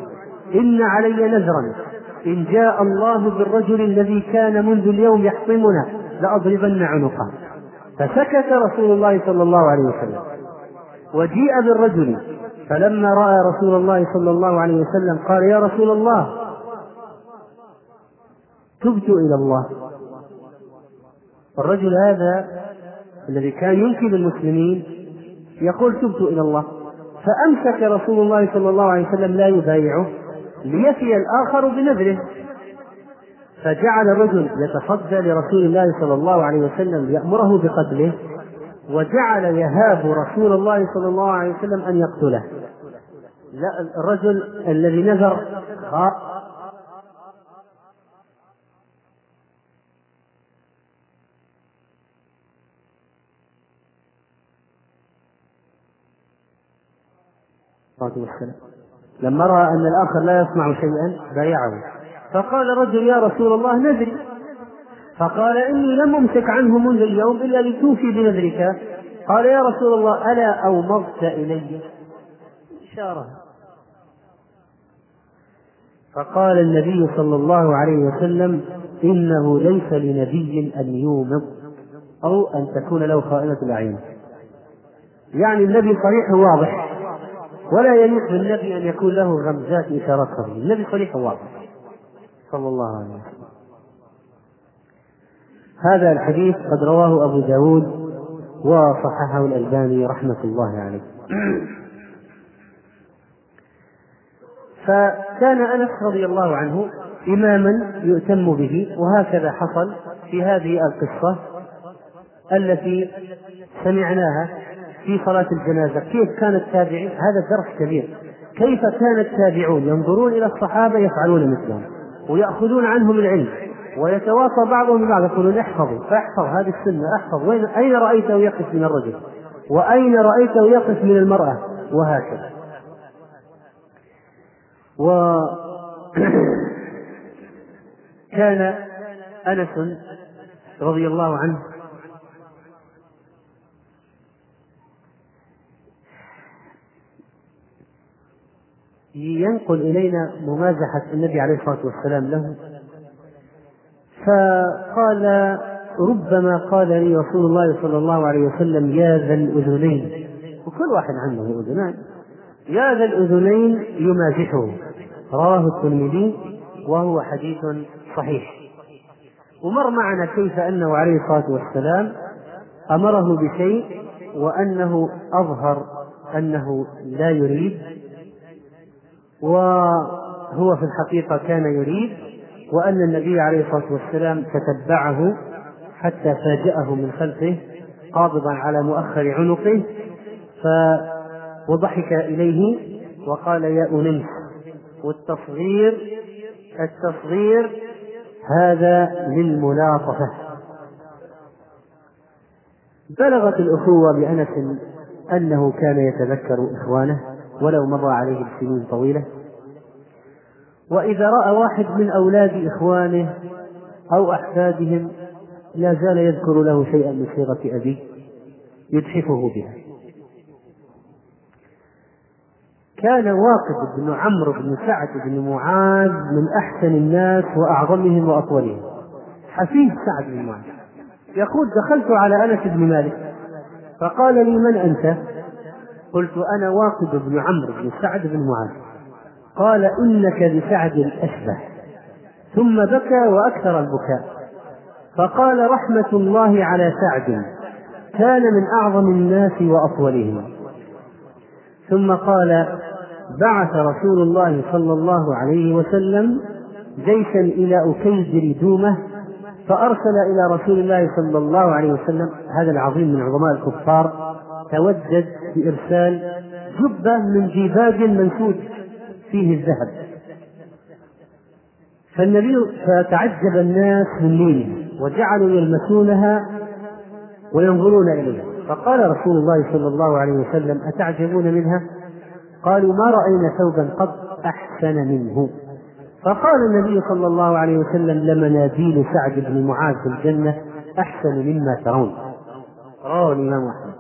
Speaker 3: إن علي نذرا إن جاء الله بالرجل الذي كان منذ اليوم يحطمنا لأضربن عنقه. فسكت رسول الله صلى الله عليه وسلم. وجيء بالرجل فلما رأى رسول الله صلى الله عليه وسلم قال يا رسول الله تبت إلى الله. الرجل هذا الذي كان ينكب المسلمين يقول تبت إلى الله فأمسك رسول الله صلى الله عليه وسلم لا يبايعه ليفي الآخر بنذره. فجعل الرجل يتصدى لرسول الله صلى الله عليه وسلم ليأمره بقتله وجعل يهاب رسول الله صلى الله عليه وسلم أن يقتله. لا الرجل الذي نذر والسلام. لما رأى أن الآخر لا يصنع شيئا بايعه. فقال رجل يا رسول الله نذري. فقال إني لم أمسك عنه منذ اليوم إلا لتوفي بنذرك. قال يا رسول الله ألا أومضت إلي؟ إشارة. فقال النبي صلى الله عليه وسلم إنه ليس لنبي أن يومض أو أن تكون له خائنة الأعين. يعني النبي صريح واضح. ولا يليق بالنبي أن يكون له غمزات إشارات خفيفة النبي صريح واضح صلى الله عليه وسلم. هذا الحديث قد رواه أبو داود وصححه الألباني رحمة الله عليه. فكان أنس رضي الله عنه إماما يؤتم به وهكذا حصل في هذه القصة التي سمعناها في صلاة الجنازة. كيف كان التابعين؟ هذا درس كبير. كيف كان التابعون ينظرون إلى الصحابة يفعلون مثلهم ويأخذون عنهم العلم ويتواصى بعضهم ببعض يقولون احفظوا فاحفظ هذه السنة احفظ. وين أين رأيته يقف من الرجل؟ وأين رأيته يقف من المرأة؟ وهكذا. و كان أنس رضي الله عنه ينقل إلينا ممازحة النبي عليه الصلاة والسلام له. فقال ربما قال لي رسول الله صلى الله عليه وسلم يا ذا الأذنين. وكل واحد عنده أذنان. يا ذا الأذنين يمازحه. رواه الترمذي وهو حديث صحيح. ومر معنا كيف أنه عليه الصلاة والسلام أمره بشيء وأنه أظهر أنه لا يريد وهو في الحقيقة كان يريد وأن النبي عليه الصلاة والسلام تتبعه حتى فاجأه من خلفه قابضا على مؤخر عنقه ف وضحك إليه وقال يا أنيس والتصغير التصغير هذا للملاطفة بلغت الأخوة بأنس أنه كان يتذكر إخوانه ولو مر عليه سنين طويلة. وإذا رأى واحد من أولاد إخوانه أو أحفادهم لا زال يذكر له شيئا من صيغة أبيه يتحفه بها. كان واقد بن عمرو بن سعد بن معاذ من أحسن الناس وأعظمهم وأطولهم. حفيد سعد بن معاذ. يقول دخلت على أنس بن مالك فقال لي من أنت؟ قلت أنا واقد بن عمرو بن سعد بن معاذ. قال إنك بسعد أشبه. ثم بكى وأكثر البكاء. فقال رحمة الله على سعد كان من أعظم الناس وأطولهم. ثم قال بعث رسول الله صلى الله عليه وسلم جيشا إلى أكيدر دومة فأرسل إلى رسول الله صلى الله عليه وسلم هذا العظيم من عظماء الكفار تودد بإرسال جبة من ديباج منسوج فيه الذهب. فالنبي فتعجب الناس من لينها وجعلوا يلمسونها وينظرون إليها. فقال رسول الله صلى الله عليه وسلم أتعجبون منها؟ قالوا ما رأينا ثوبا قط أحسن منه. فقال النبي صلى الله عليه وسلم لمناديل سعد بن معاذ في الجنة أحسن مما ترون. رواه الإمام أحمد.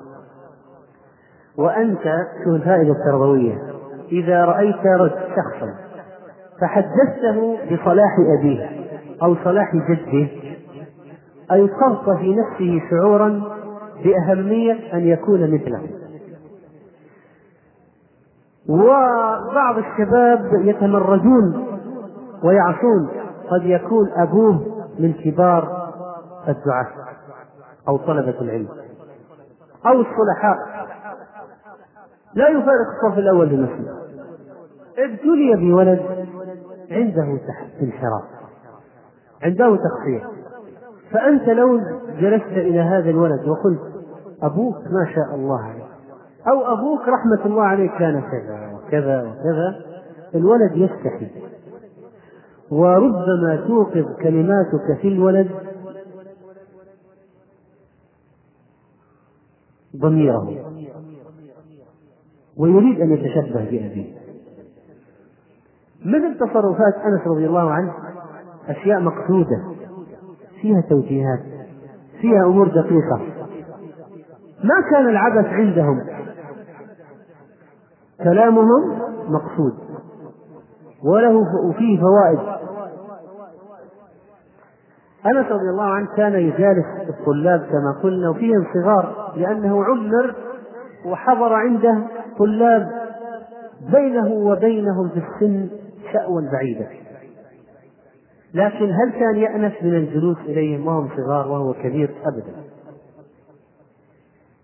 Speaker 3: وأنت شوف الفائدة التربوية؟ إذا رأيت شخصا فحدثته بصلاح أبيه أو صلاح جده أيقظت في نفسه شعورا بأهمية أن يكون مثله. وبعض الشباب يتمردون ويعصون قد يكون أبوه من كبار الدعاة أو طلبة العلم أو الصلحاء. لا يفارق الصف الأول بمسجد ابتلي بولد عنده انحراف عنده تقصير. فأنت لو جلست إلى هذا الولد وقلت أبوك ما شاء الله عليه أو أبوك رحمة الله عليه كان كذا وكذا وكذا الولد يستحي. وربما توقظ كلماتك في الولد ضميره. ويريد أن يتشبه بأبيه. مثل تصرفات أنس رضي الله عنه؟ أشياء مقصودة. فيها توجيهات. فيها أمور دقيقة. ما كان العبث عندهم؟ كلامهم مقصود. وله فيه فوائد. أنس رضي الله عنه كان يجالس الطلاب كما قلنا وفيهم صغار لأنه عمر وحضر عنده طلاب بينه وبينهم في السن شأوا بعيدا لكن هل كان يأنس من الجلوس إليهم وهم صغار وهو كبير؟ أبدا.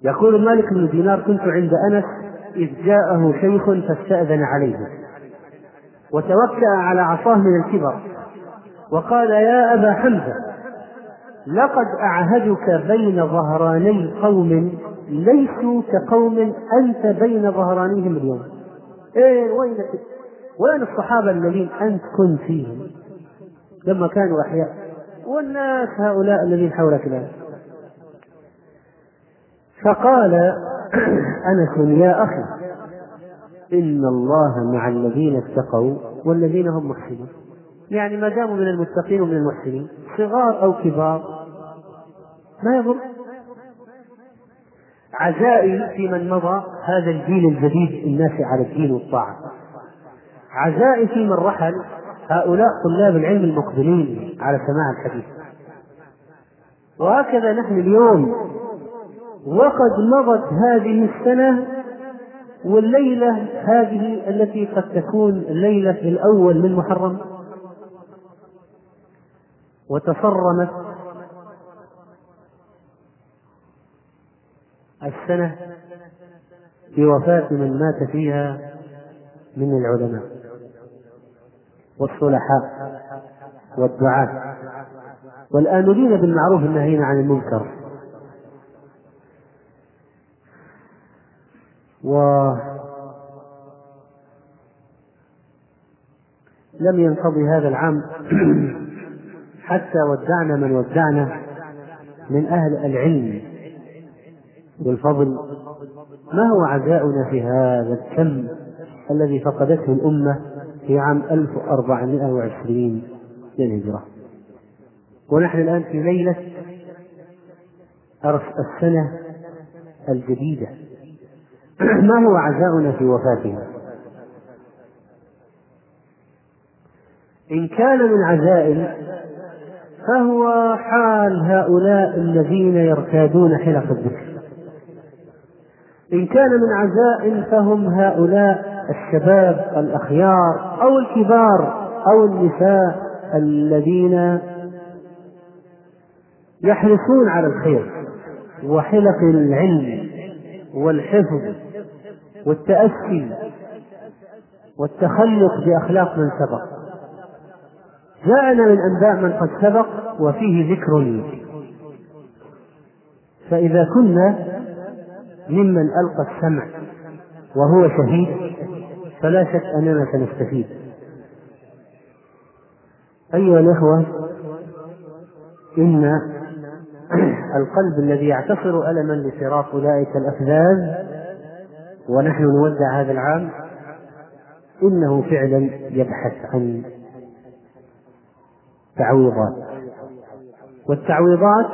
Speaker 3: يقول مالك بن دينار كنت عند أنس إذ جاءه شيخ فاستأذن عليه وتوكأ على عصاه من الكبر وقال يا أبا حمزة لقد أعهدك بين ظهراني قوم ليسوا كقوم أنت بين ظهرانيهم اليوم. إيه وين وين الصحابة الذين أنت كنت فيهم؟ لما كانوا أحياء. والناس هؤلاء الذين حولك الآن. فقال أنس يا أخي إن الله مع الذين اتقوا والذين هم محسنون. يعني ما داموا من المتقين ومن المحسنين صغار أو كبار ما يضر. عزائي في من مضى هذا الجيل الجديد الناس على الدين والطاعة. عزائي في من رحل هؤلاء طلاب العلم المقبلين على سماع الحديث. وهكذا نحن اليوم. وقد مضت هذه السنة والليلة هذه التي قد تكون الليلة الأول من محرم. وتصرمت السنة بوفاة من مات فيها من العلماء والصلحاء والدعاة. والآمرين بالمعروف الناهين عن المنكر. و لم ينقضي هذا العام حتى ودعنا من ودعنا من أهل العلم. والفضل ما هو عزاؤنا في هذا الكم الذي فقدته الأمة في عام 1420 للهجرة؟ ونحن الآن في ليلة السنة الجديدة. ما هو عزاؤنا في وفاتها؟ إن كان من عزائم فهو حال هؤلاء الذين يرتادون حلق الذكر. إن كان من عزائم فهم هؤلاء الشباب الأخيار أو الكبار أو النساء الذين يحرصون على الخير وحلق العلم والحفظ والتأسي والتخلق بأخلاق من سبق. جاءنا من أنباء من قد سبق وفيه ذكر. فإذا كنا ممن ألقى السمع وهو شهيد فلا شك أننا سنستفيد. أيها الأخوة إن القلب الذي يعتصر ألما لفراق أولئك الأفذاذ ونحن نودع هذا العام إنه فعلا يبحث عن تعويضات. والتعويضات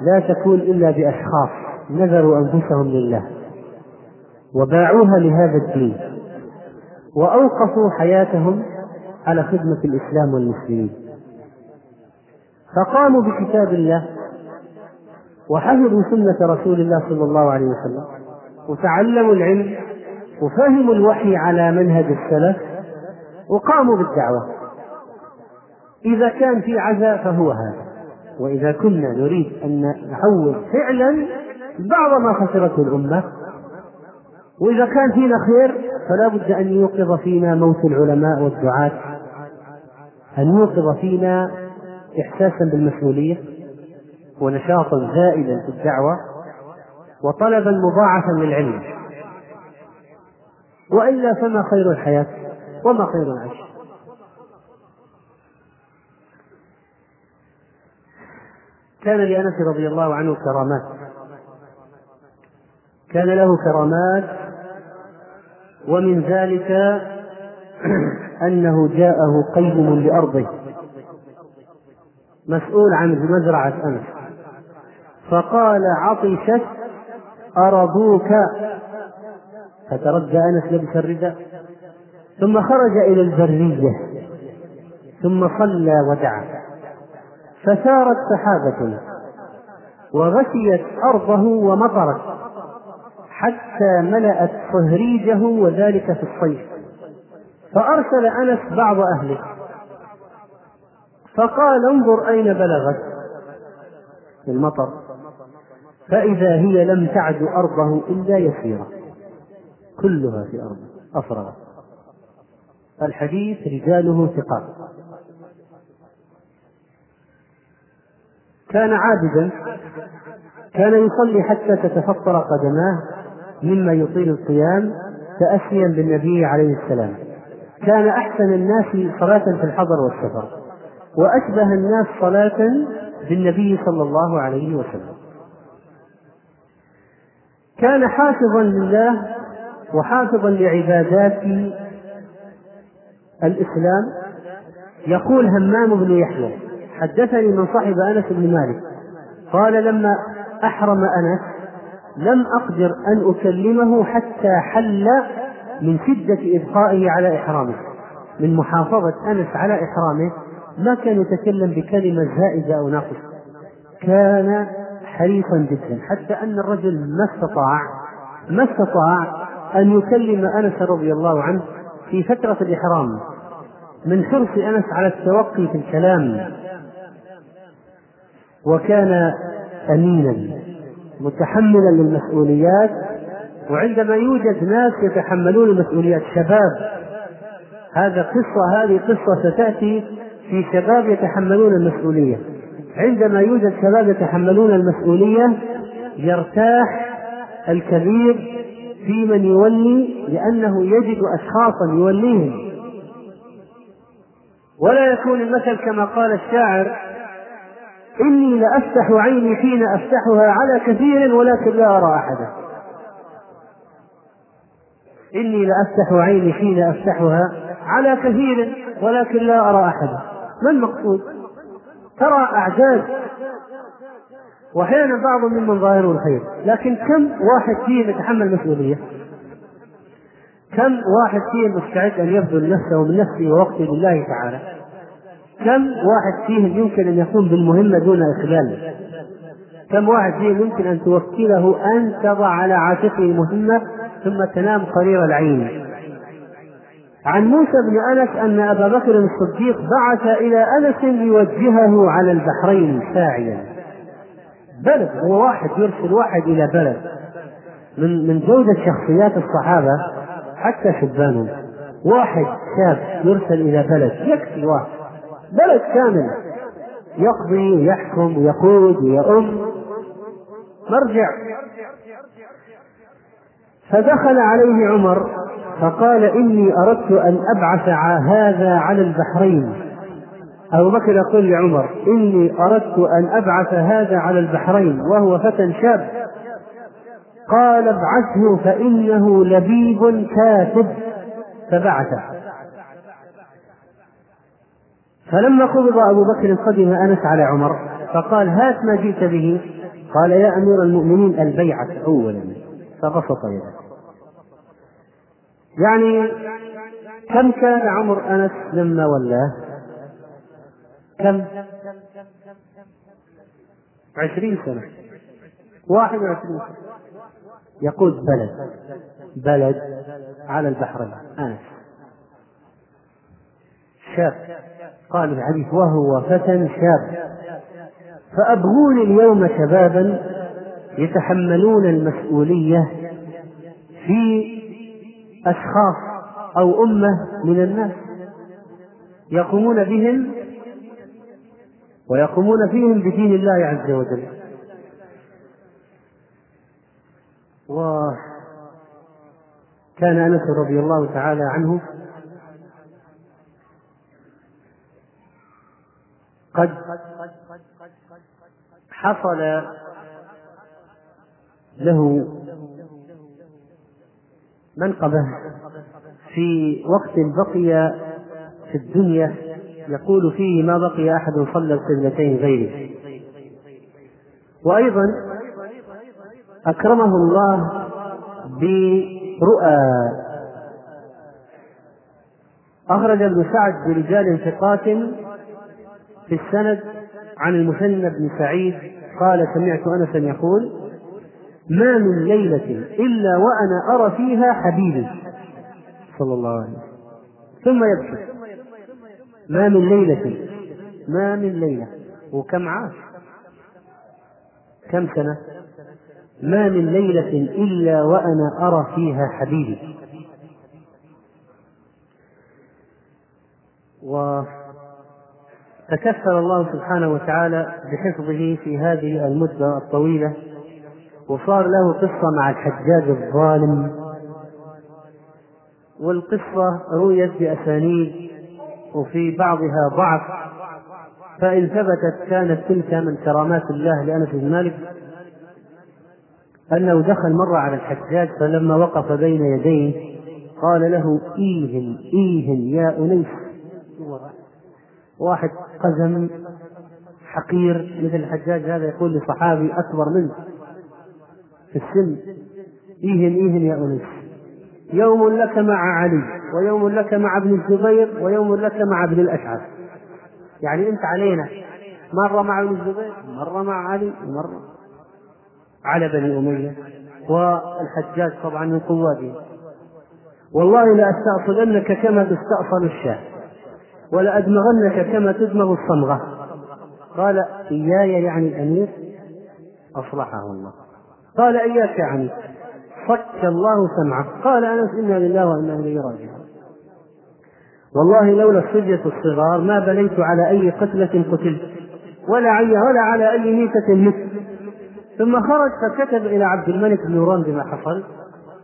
Speaker 3: لا تكون إلا بأشخاص. نذروا أنفسهم لله وباعوها لهذا الدين وأوقفوا حياتهم على خدمة الإسلام والمسلمين. فقاموا بكتاب الله وحفظوا سنة رسول الله صلى الله عليه وسلم وتعلموا العلم وفهموا الوحي على منهج السلف وقاموا بالدعوة. إذا كان في عزاء فهو هذا وإذا كنا نريد أن نعوض فعلا بعض ما خسرته الأمة. وإذا كان فينا خير فلا بد أن يوقظ فينا موت العلماء والدعاة. أن يوقظ فينا إحساسا بالمسؤولية ونشاطا زائدا في الدعوة وطلبا مضاعفا للعلم. وإلا فما خير الحياة وما خير العيش. كان لأنس رضي الله عنه كرامات. كان له كرامات ومن ذلك أنه جاءه قيم لأرضه مسؤول عن مزرعة أنس. فقال عطشت أرضوك؟ فتردى أنس لبس الرداء ثم خرج إلى البرية ثم صلى ودعا. فسارت سحابة وغشيت أرضه ومطرت. حتى ملأت صهريجه وذلك في الصيف. فأرسل أنس بعض أهله. فقال انظر أين بلغت المطر. فإذا هي لم تعد أرضه إلا يسيرة. كلها في أرضه أفرغت. الحديث رجاله ثقات. كان عابدا. كان يصلي حتى تتفطر قدماه. مما يطيل القيام تأسيا بالنبي عليه السلام. كان أحسن الناس صلاة في الحضر والسفر وأشبه الناس صلاة بالنبي صلى الله عليه وسلم. كان حافظا لله وحافظا لعبادات الإسلام. يقول همام بن يحيى حدثني من صحب أنس بن مالك قال لما أحرم أنس لم أقدر أن أكلمه حتى حل من شدة إبقائه على إحرامه. من محافظة أنس على إحرامه ما كان يتكلم بكلمة زائدة أو ناقصة. كان حريصا جدا. حتى أن الرجل ما استطاع ما استطاع أن يكلم أنس رضي الله عنه في فترة الإحرام. من حرص أنس على التوقي في الكلام. وكان أمينا. متحملا للمسؤوليات وعندما يوجد ناس يتحملون المسؤوليات شباب هذا قصة هذه قصة ستأتي في شباب يتحملون المسؤولية. عندما يوجد شباب يتحملون المسؤولية يرتاح الكبير في من يولي لأنه يجد أشخاصا يوليهم. ولا يكون المثل كما قال الشاعر إني لأفتح عيني حين أفتحها على كثير ولكن لا أرى أحدا. إني لأفتح عيني حين أفتحها على كثير ولكن لا أرى أحدا. ما المقصود؟ ترى أعداد وأحيانا بعض ممن ظاهره الخير. لكن كم واحد فيهم يتحمل مسؤولية؟ كم واحد فيهم مستعد أن يبذل نفسه من نفسه ووقته لله تعالى؟ كم واحد فيهم يمكن أن يقوم بالمهمة دون إخلال كم واحد فيهم يمكن أن توكله أن تضع على عاتقه مهمة ثم تنام قرير العين؟ عن موسى بن أنس أن أبا بكر الصديق بعث إلى أنس ليوجهه على البحرين ساعيا بلد هو واحد يرسل واحد إلى بلد. من من جودة شخصيات الصحابة حتى شبانهم. واحد شاب يرسل إلى بلد يكفي واحد. بلد كامل يقضي ويحكم ويقود ويؤم مرجع. فدخل عليه عمر فقال إني أردت أن أبعث هذا على البحرين. أبو بكر يقول لعمر إني أردت أن أبعث هذا على البحرين وهو فتى شاب. قال ابعثه فإنه لبيب كاتب. فبعثه. فلما قبض أبو بكر قدم أنس على عمر فقال هات ما جئت به. قال يا أمير المؤمنين البيعة أولا. فبسط يده. يعني كم كان عمر أنس لما ولاه؟ كم؟ عشرين سنة. واحد وعشرين سنة. يقود بلد. بلد على البحرين. أنس. شاب. قال الحديث وهو فتى شاب. فأبغوني اليوم شبابا يتحملون المسؤولية في أشخاص أو أمة من الناس يقومون بهم ويقومون فيهم بدين الله عز وجل. وكان أنس رضي الله تعالى عنه قد حصل له منقبة في وقت بقي في الدنيا يقول فيه ما بقي أحد صلى القبلتين غيره. وأيضا أكرمه الله برؤى. أخرج ابن سعد برجال ثقات في السند عن المثنى بن سعيد قال سمعت أنسا يقول ما من ليلة إلا وأنا أرى فيها حبيبي صلى الله عليه وسلم. ثم يبكي ما من ليلة ما من ليلة وكم عاش؟ كم سنة؟ ما من ليلة إلا وأنا أرى فيها حبيبي. وتكفل الله سبحانه وتعالى بحفظه في هذه المدة الطويلة وصار له قصة مع الحجاج الظالم. والقصة رويت بأسانيد وفي بعضها ضعف فإن ثبتت كانت تلك من كرامات الله لأنس بن مالك أنه دخل مرة على الحجاج فلما وقف بين يديه قال له إيهن إيهن يا أنيس. واحد قزم حقير مثل الحجاج هذا يقول لصحابي أكبر منه في السن. إيهن إيهن يا أنيس يوم لك مع علي ويوم لك مع ابن الزبير ويوم لك مع ابن الأشعث. يعني أنت علينا. مرة مع ابن الزبير مرة مع علي ومرة على بني أمية. والحجاج طبعا من قواته والله لأستأصلنك كما تستأصل الشاة. ولأدمغنك كما تدمغ الصمغة. قال إياي يعني الأمير؟ أصلحه الله. قال إياك يعني صك الله سمعه. قال أنس إنا لله وإنا إليه راجعون. والله لولا الصبية الصغار ما بليت على أي قتلة قتلت ولا عي ولا على أي ميتة مت. ثم خرج فكتب إلى عبد الملك بن نوران بما حصل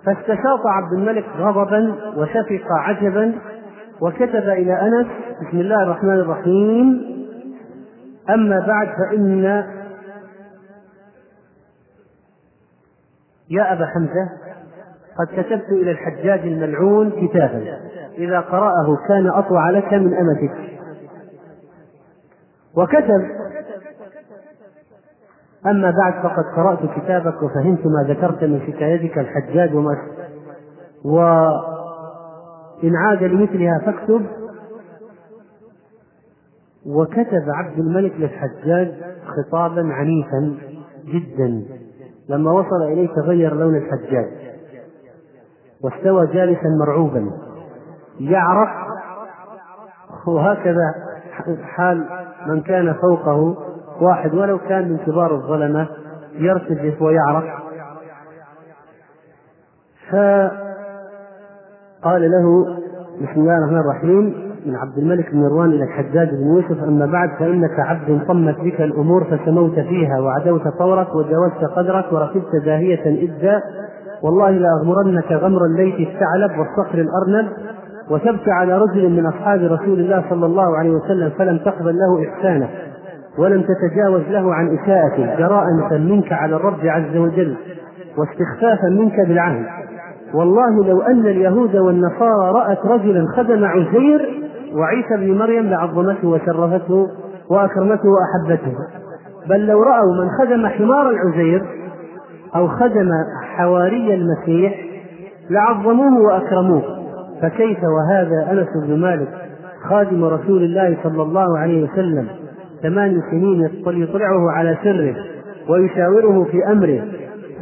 Speaker 3: فاستشاط عبد الملك غضبا وشفق عجبا وكتب إلى أنس بسم الله الرحمن الرحيم أما بعد فإن يا أبا حمزة قد كتبت إلى الحجاج الملعون كتابا إذا قرأه كان أطوع لك من أمتك وكتب أما بعد فقد قرأت كتابك وفهمت ما ذكرت من حكايتك الحجاج وما إن عاد لمثلها فاكتب وكتب عبد الملك للحجاج خطابا عنيفا جدا لما وصل إليه تغير لون الحجاج واستوى جالسا مرعوبا. يعرف وهكذا حال من كان فوقه واحد ولو كان من كبار الظلمة يرتجف ويعرف. فقال له بسم الله الرحمن الرحيم من عبد الملك بن مروان إلى الحجاج بن يوسف أما بعد فإنك عبد طمت بك الأمور فسموت فيها وعدوت طورك وجاوزت قدرك وركبت زاهية اذا والله لاغمرنك غمر الليث الثعلب والصقر الأرنب. وثبت على رجل من أصحاب رسول الله صلى الله عليه وسلم فلم تقبل له إحسانه ولم تتجاوز له عن إساءته جراءة منك على الرب عز وجل واستخفافا منك بالعهد. والله لو أن اليهود والنصارى رأت رجلا خدم عزير وعيسى بن مريم لعظمته وشرفته وأكرمته وأحبته. بل لو رأوا من خدم حمار العزير أو خدم حواري المسيح لعظموه وأكرموه. فكيف وهذا أنس بن مالك خادم رسول الله صلى الله عليه وسلم ثمان سنين يطلعه على سره ويشاوره في أمره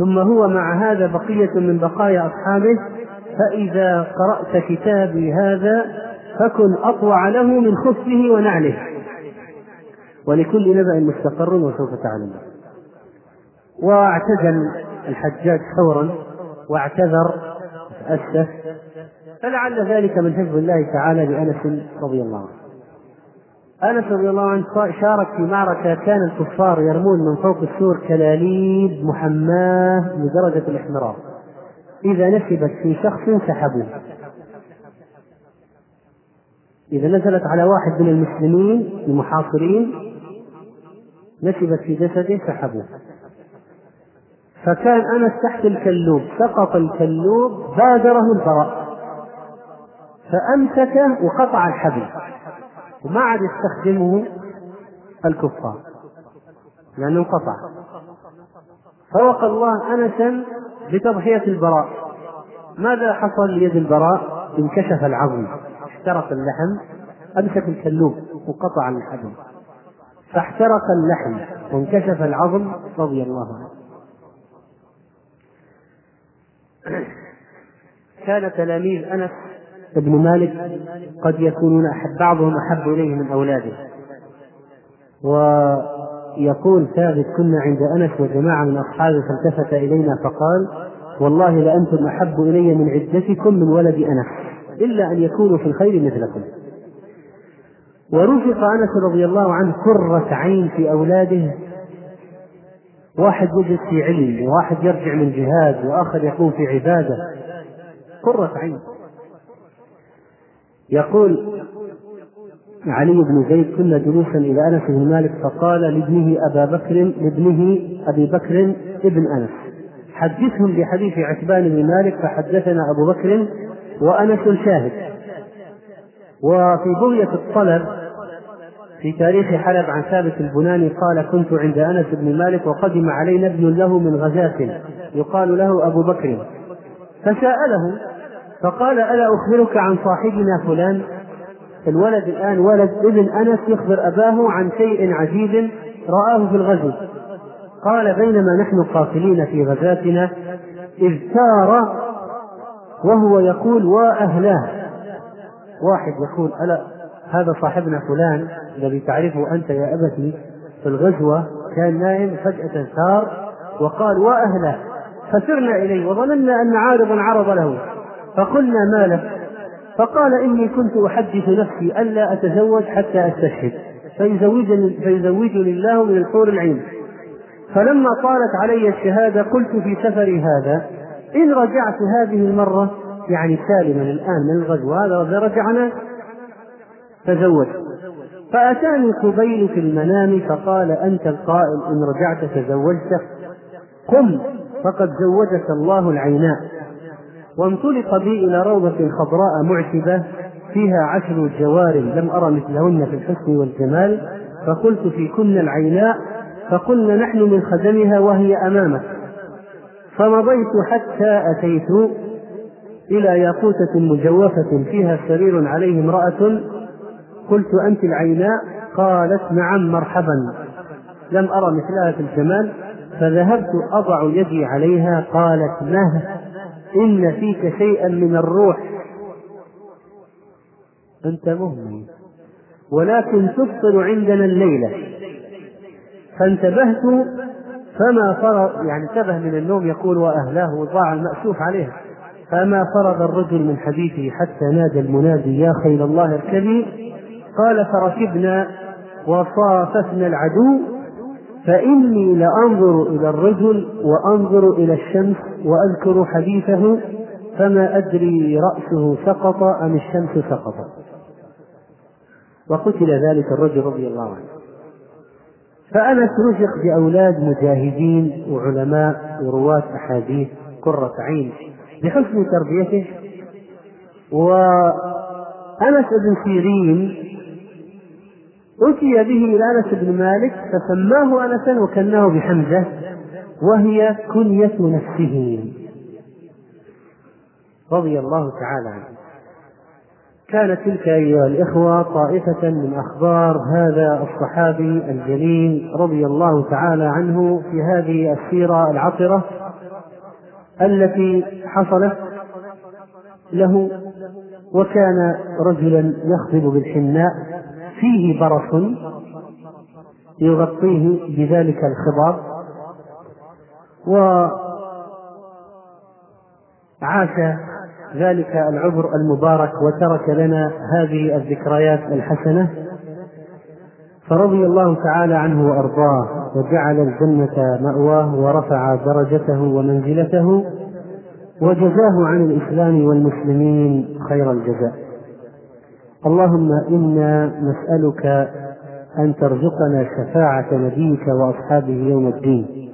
Speaker 3: ثم هو مع هذا بقية من بقايا أصحابه فإذا قرأت كتابي هذا فكن أطوع له من خفه ونعله. ولكل نبأ مستقر وسوف تعلم. واعتزل الحجاج فورا واعتذر تأسف فلعل ذلك من حفظ الله تعالى لأنس رضي الله عنه. أنس رضي الله عنه شارك في معركة. كان الكفار يرمون من فوق السور كلاليب محماة لدرجة الاحمرار إذا نسبت في شخص سحبوه. إذا نزلت على واحد من المسلمين المحاصرين نسبت في جسده سحبوه. فكان أنس تحت الكلوب سقط الكلوب بادره البراء. فأمسكه وقطع الحبل. وما عاد يستخدمه الكفار لأنه انقطع. فوقى الله أنسا بتضحية البراء. ماذا حصل ليد البراء؟ انكشف العظم احترق اللحم أمسك الكلوب وقطع الحبل فاحترق اللحم وانكشف العظم رضي الله عنه. كان تلاميذ أنس بن مالك قد يكونون أحب بعضهم أحب إليه من أولاده. ويقول ثابت كنا عند أنس وجماعة من أصحابه فالتفت إلينا فقال والله لأنتم أحب إلي من عدتكم من ولد أنس إلا أن يكونوا في الخير مثلكم. ورزق أنس رضي الله عنه قرة عين في أولاده. واحد يجلس في علم وواحد يرجع من جهاد وآخر يقوم في عبادة. قرة عين. يقول علي بن زيد كنا جلوسا إلى أنس بن مالك فقال لابنه أبا بكر لابنه أبي بكر ابن أنس. حدثهم بحديث عتبان بن مالك فحدثنا أبو بكر وأنس شاهد. وفي بغية الطلب في تاريخ حلب عن ثابت البناني قال كنت عند أنس بن مالك وقدم علينا ابن له من غزاة. يقال له أبو بكر. فسأله فقال ألا أخبرك عن صاحبنا فلان؟ الولد الآن ولد ابن أنس يخبر أباه عن شيء عجيب رآه في الغزو. قال بينما نحن قاتلين في غزاتنا إذ سار وهو يقول وأهلاه واحد يقول ألا هذا صاحبنا فلان الذي تعرفه أنت يا أبتي في الغزوة كان نائم فجأة سار وقال وأهله فسرنا إليه وظننا أن عارضا عرض له. فقلنا ما لك؟ فقال إني كنت أحدث نفسي ألا أتزوج حتى أستشهد. فيزوجني, فيزوجني الله من الحور العين. فلما طالت علي الشهادة قلت في سفري هذا إن رجعت هذه المرة يعني سالما الآن من الغزو هذا رجعنا تزوج. فأتاني قبيل في المنام فقال أنت القائل إن رجعت تزوجت؟ قم فقد زوجك الله العيناء. وانطلق بي إلى روضة خضراء معتبة فيها عشر جوار لم أرى مثلهن في الحسن والجمال فقلت في كن العيناء فقلنا نحن من خدمها وهي أمامك. فمضيت حتى أتيت إلى ياقوتة مجوفة فيها سرير عليه امرأة قلت أنت العيناء؟ قالت نعم مرحبا. لم أرى مثلها في الجمال فذهبت أضع يدي عليها قالت مه إن فيك شيئا من الروح. أنت مهمل. ولكن تفطر عندنا الليلة. فانتبهت فما فرغ يعني انتبه من النوم يقول وأهلاه ضاع المأسوف عليها فما فرغ الرجل من حديثه حتى نادى المنادي يا خيل الله اركبي قال فركبنا وصاففنا العدو فإني لأنظر إلى الرجل وأنظر إلى الشمس وأذكر حديثه فما أدري رأسه سقط أم الشمس سقطت. وقتل ذلك الرجل رضي الله عنه. فأنس رزق بأولاد مجاهدين وعلماء ورواة أحاديث قرة عين بحسن تربيته. وأنس بن سيرين أتي به إلى أنس بن مالك فسماه أنسا وكناه بحمزة وهي كنية نفسه. رضي الله تعالى عنه. كانت تلك أيها الإخوة طائفة من أخبار هذا الصحابي الجليل رضي الله تعالى عنه في هذه السيرة العطرة التي حصلت له وكان رجلا يخضب بالحناء. فيه برص يغطيه بذلك الخضاب وعاش ذلك العبر المبارك وترك لنا هذه الذكريات الحسنة فرضي الله تعالى عنه وأرضاه وجعل الجنة مأواه ورفع درجته ومنزلته وجزاه عن الإسلام والمسلمين خير الجزاء. اللهم إنا نسألك أن ترزقنا شفاعة نبيك وأصحابه يوم الدين.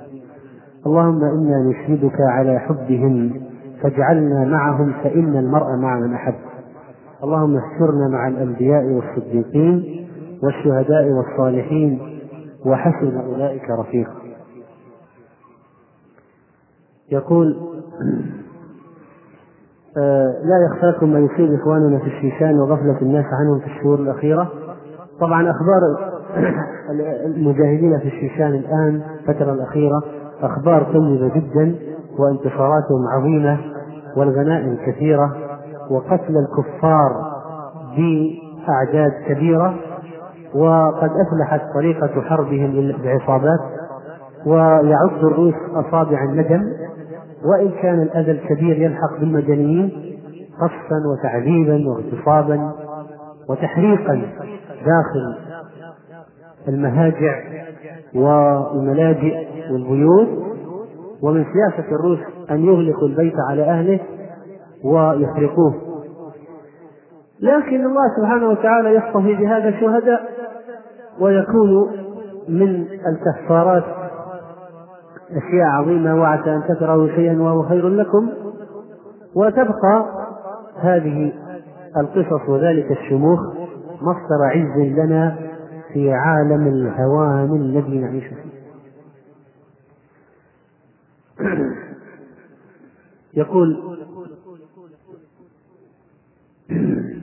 Speaker 3: اللهم إنا نشهدك على حبهم فاجعلنا معهم فإن المرء مع من أحب. اللهم احشرنا مع الأنبياء والصديقين والشهداء والصالحين وحسن أولئك رفيقا. يقول لا يخفاكم ما يصيب إخواننا في الشيشان وغفلة الناس عنهم في الشهور الأخيرة. طبعا أخبار المجاهدين في الشيشان الآن الفترة الأخيرة أخبار طيبة جدا وانتصاراتهم عظيمة والغنائم كثيرة وقتل الكفار بأعداد كبيرة وقد أفلحت طريقة حربهم بعصابات ويعض الروس أصابع الندم. وإن كان الأذى الكبير يلحق بالمدنيين قصفا وتعذيبا واغتصابا وتحريقا داخل المهاجع والملاجئ والبيوت ومن سياسة الروس أن يغلقوا البيت على أهله ويحرقوه. لكن الله سبحانه وتعالى يصطفي بهذا الشهداء ويكون من الكفارات أشياء عظيمة وعسى أن تكرهوا شيئا وهو خير لكم. وتبقى هذه القصص وذلك الشموخ مصدر عز لنا في عالم الهوان الذي نعيش فيه. يقول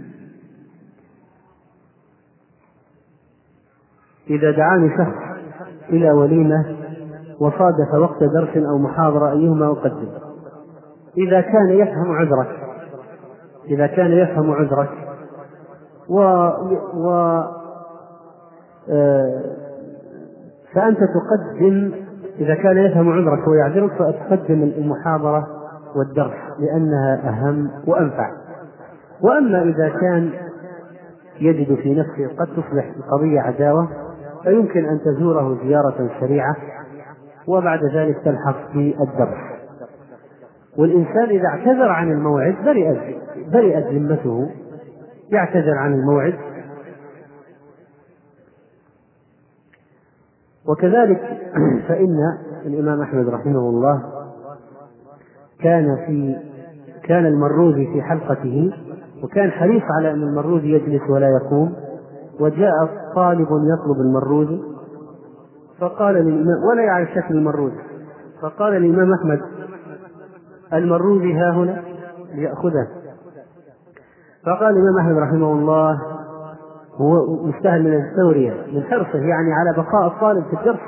Speaker 3: إذا دعاني شخص إلى وليمة وصادف وقت درس أو محاضرة أيهما أقدم. إذا كان يفهم عذرك إذا كان يفهم عذرك و, و... آه فأنت تقدم إذا كان يفهم عذرك ويعذرك فتقدم المحاضرة والدرس لأنها أهم وأنفع. وأما إذا كان يجد في نفسه قد تصبح القضية عداوة فيمكن أن تزوره زيارة سريعة وبعد ذلك تلحق في الدرس. والإنسان إذا اعتذر عن الموعد برئت برئت ذمته يعتذر عن الموعد. وكذلك فإن الإمام أحمد رحمه الله كان في كان المروزي في حلقته وكان حريص على أن المروزي يجلس ولا يقوم وجاء طالب يطلب المروزي فقال للإمام ولا يعرف شكل المروزي فقال الإمام أحمد المروزي ها هنا؟ ليأخذه. فقال الإمام أحمد رحمه الله هو مستهل من الثورية من حرصه يعني على بقاء الطالب في الدرس.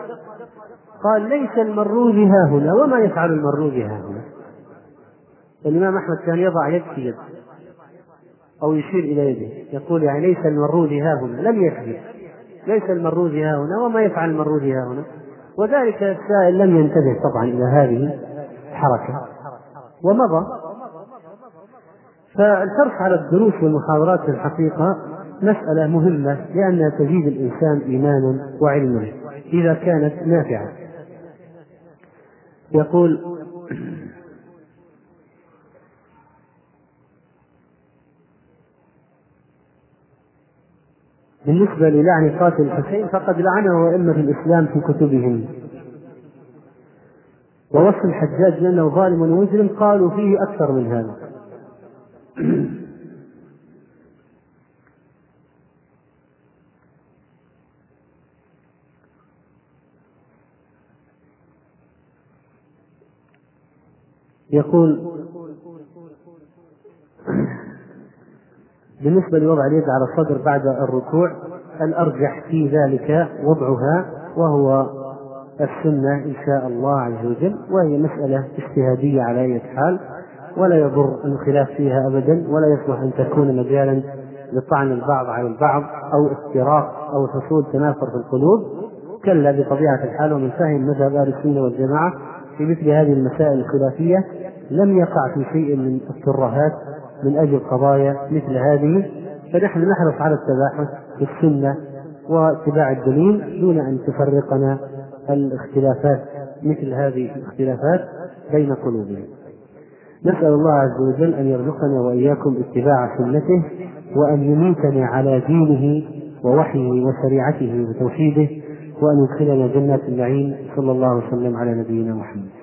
Speaker 3: قال ليس المروج ها هنا وما يفعل المروج ها هنا. الإمام أحمد كان يضع يد في يد أو يشير إلى يده يقول يعني ليس المروج ها هنا لم يكذب. ليس المروج ها هنا وما يفعل المروج ها هنا. وذلك السائل لم ينتبه طبعا إلى هذه الحركة. ومضى. فالحرص على الدروس والمحاضرات في الحقيقة مسألة مهمة لأنها تزيد الإنسان إيمانا وعلما. إذا كانت نافعة. يقول بالنسبة للعن قاتل الحسين فقد لعنه أئمة الإسلام في كتبهم. ووصف الحجاج بأنه ظالم ومجرم قالوا فيه أكثر من هذا. يقول بالنسبة لوضع اليد على الصدر بعد الركوع الأرجح في ذلك وضعها وهو السنة إن شاء الله عز وجل وهي مسألة اجتهادية على أي حال ولا يضر الخلاف فيها أبدا ولا يصلح أن تكون مجالا لطعن البعض على البعض أو افتراق أو حصول تنافر في القلوب. كلا بطبيعة الحال ومن فهم مذهب أهل السنة والجماعة في مثل هذه المسائل الخلافية لم يقع في شيء من الترهات من أجل قضايا مثل هذه فنحن نحرص على التباحث في السنة واتباع الدليل دون أن تفرقنا الاختلافات مثل هذه الاختلافات بين قلوبنا. نسأل الله عز وجل أن يرزقنا وإياكم اتباع سنته وأن يميتنا على دينه ووحيه وشريعته وتوحيده وأن يدخلنا جنات النعيم صلى الله وسلم على نبينا محمد.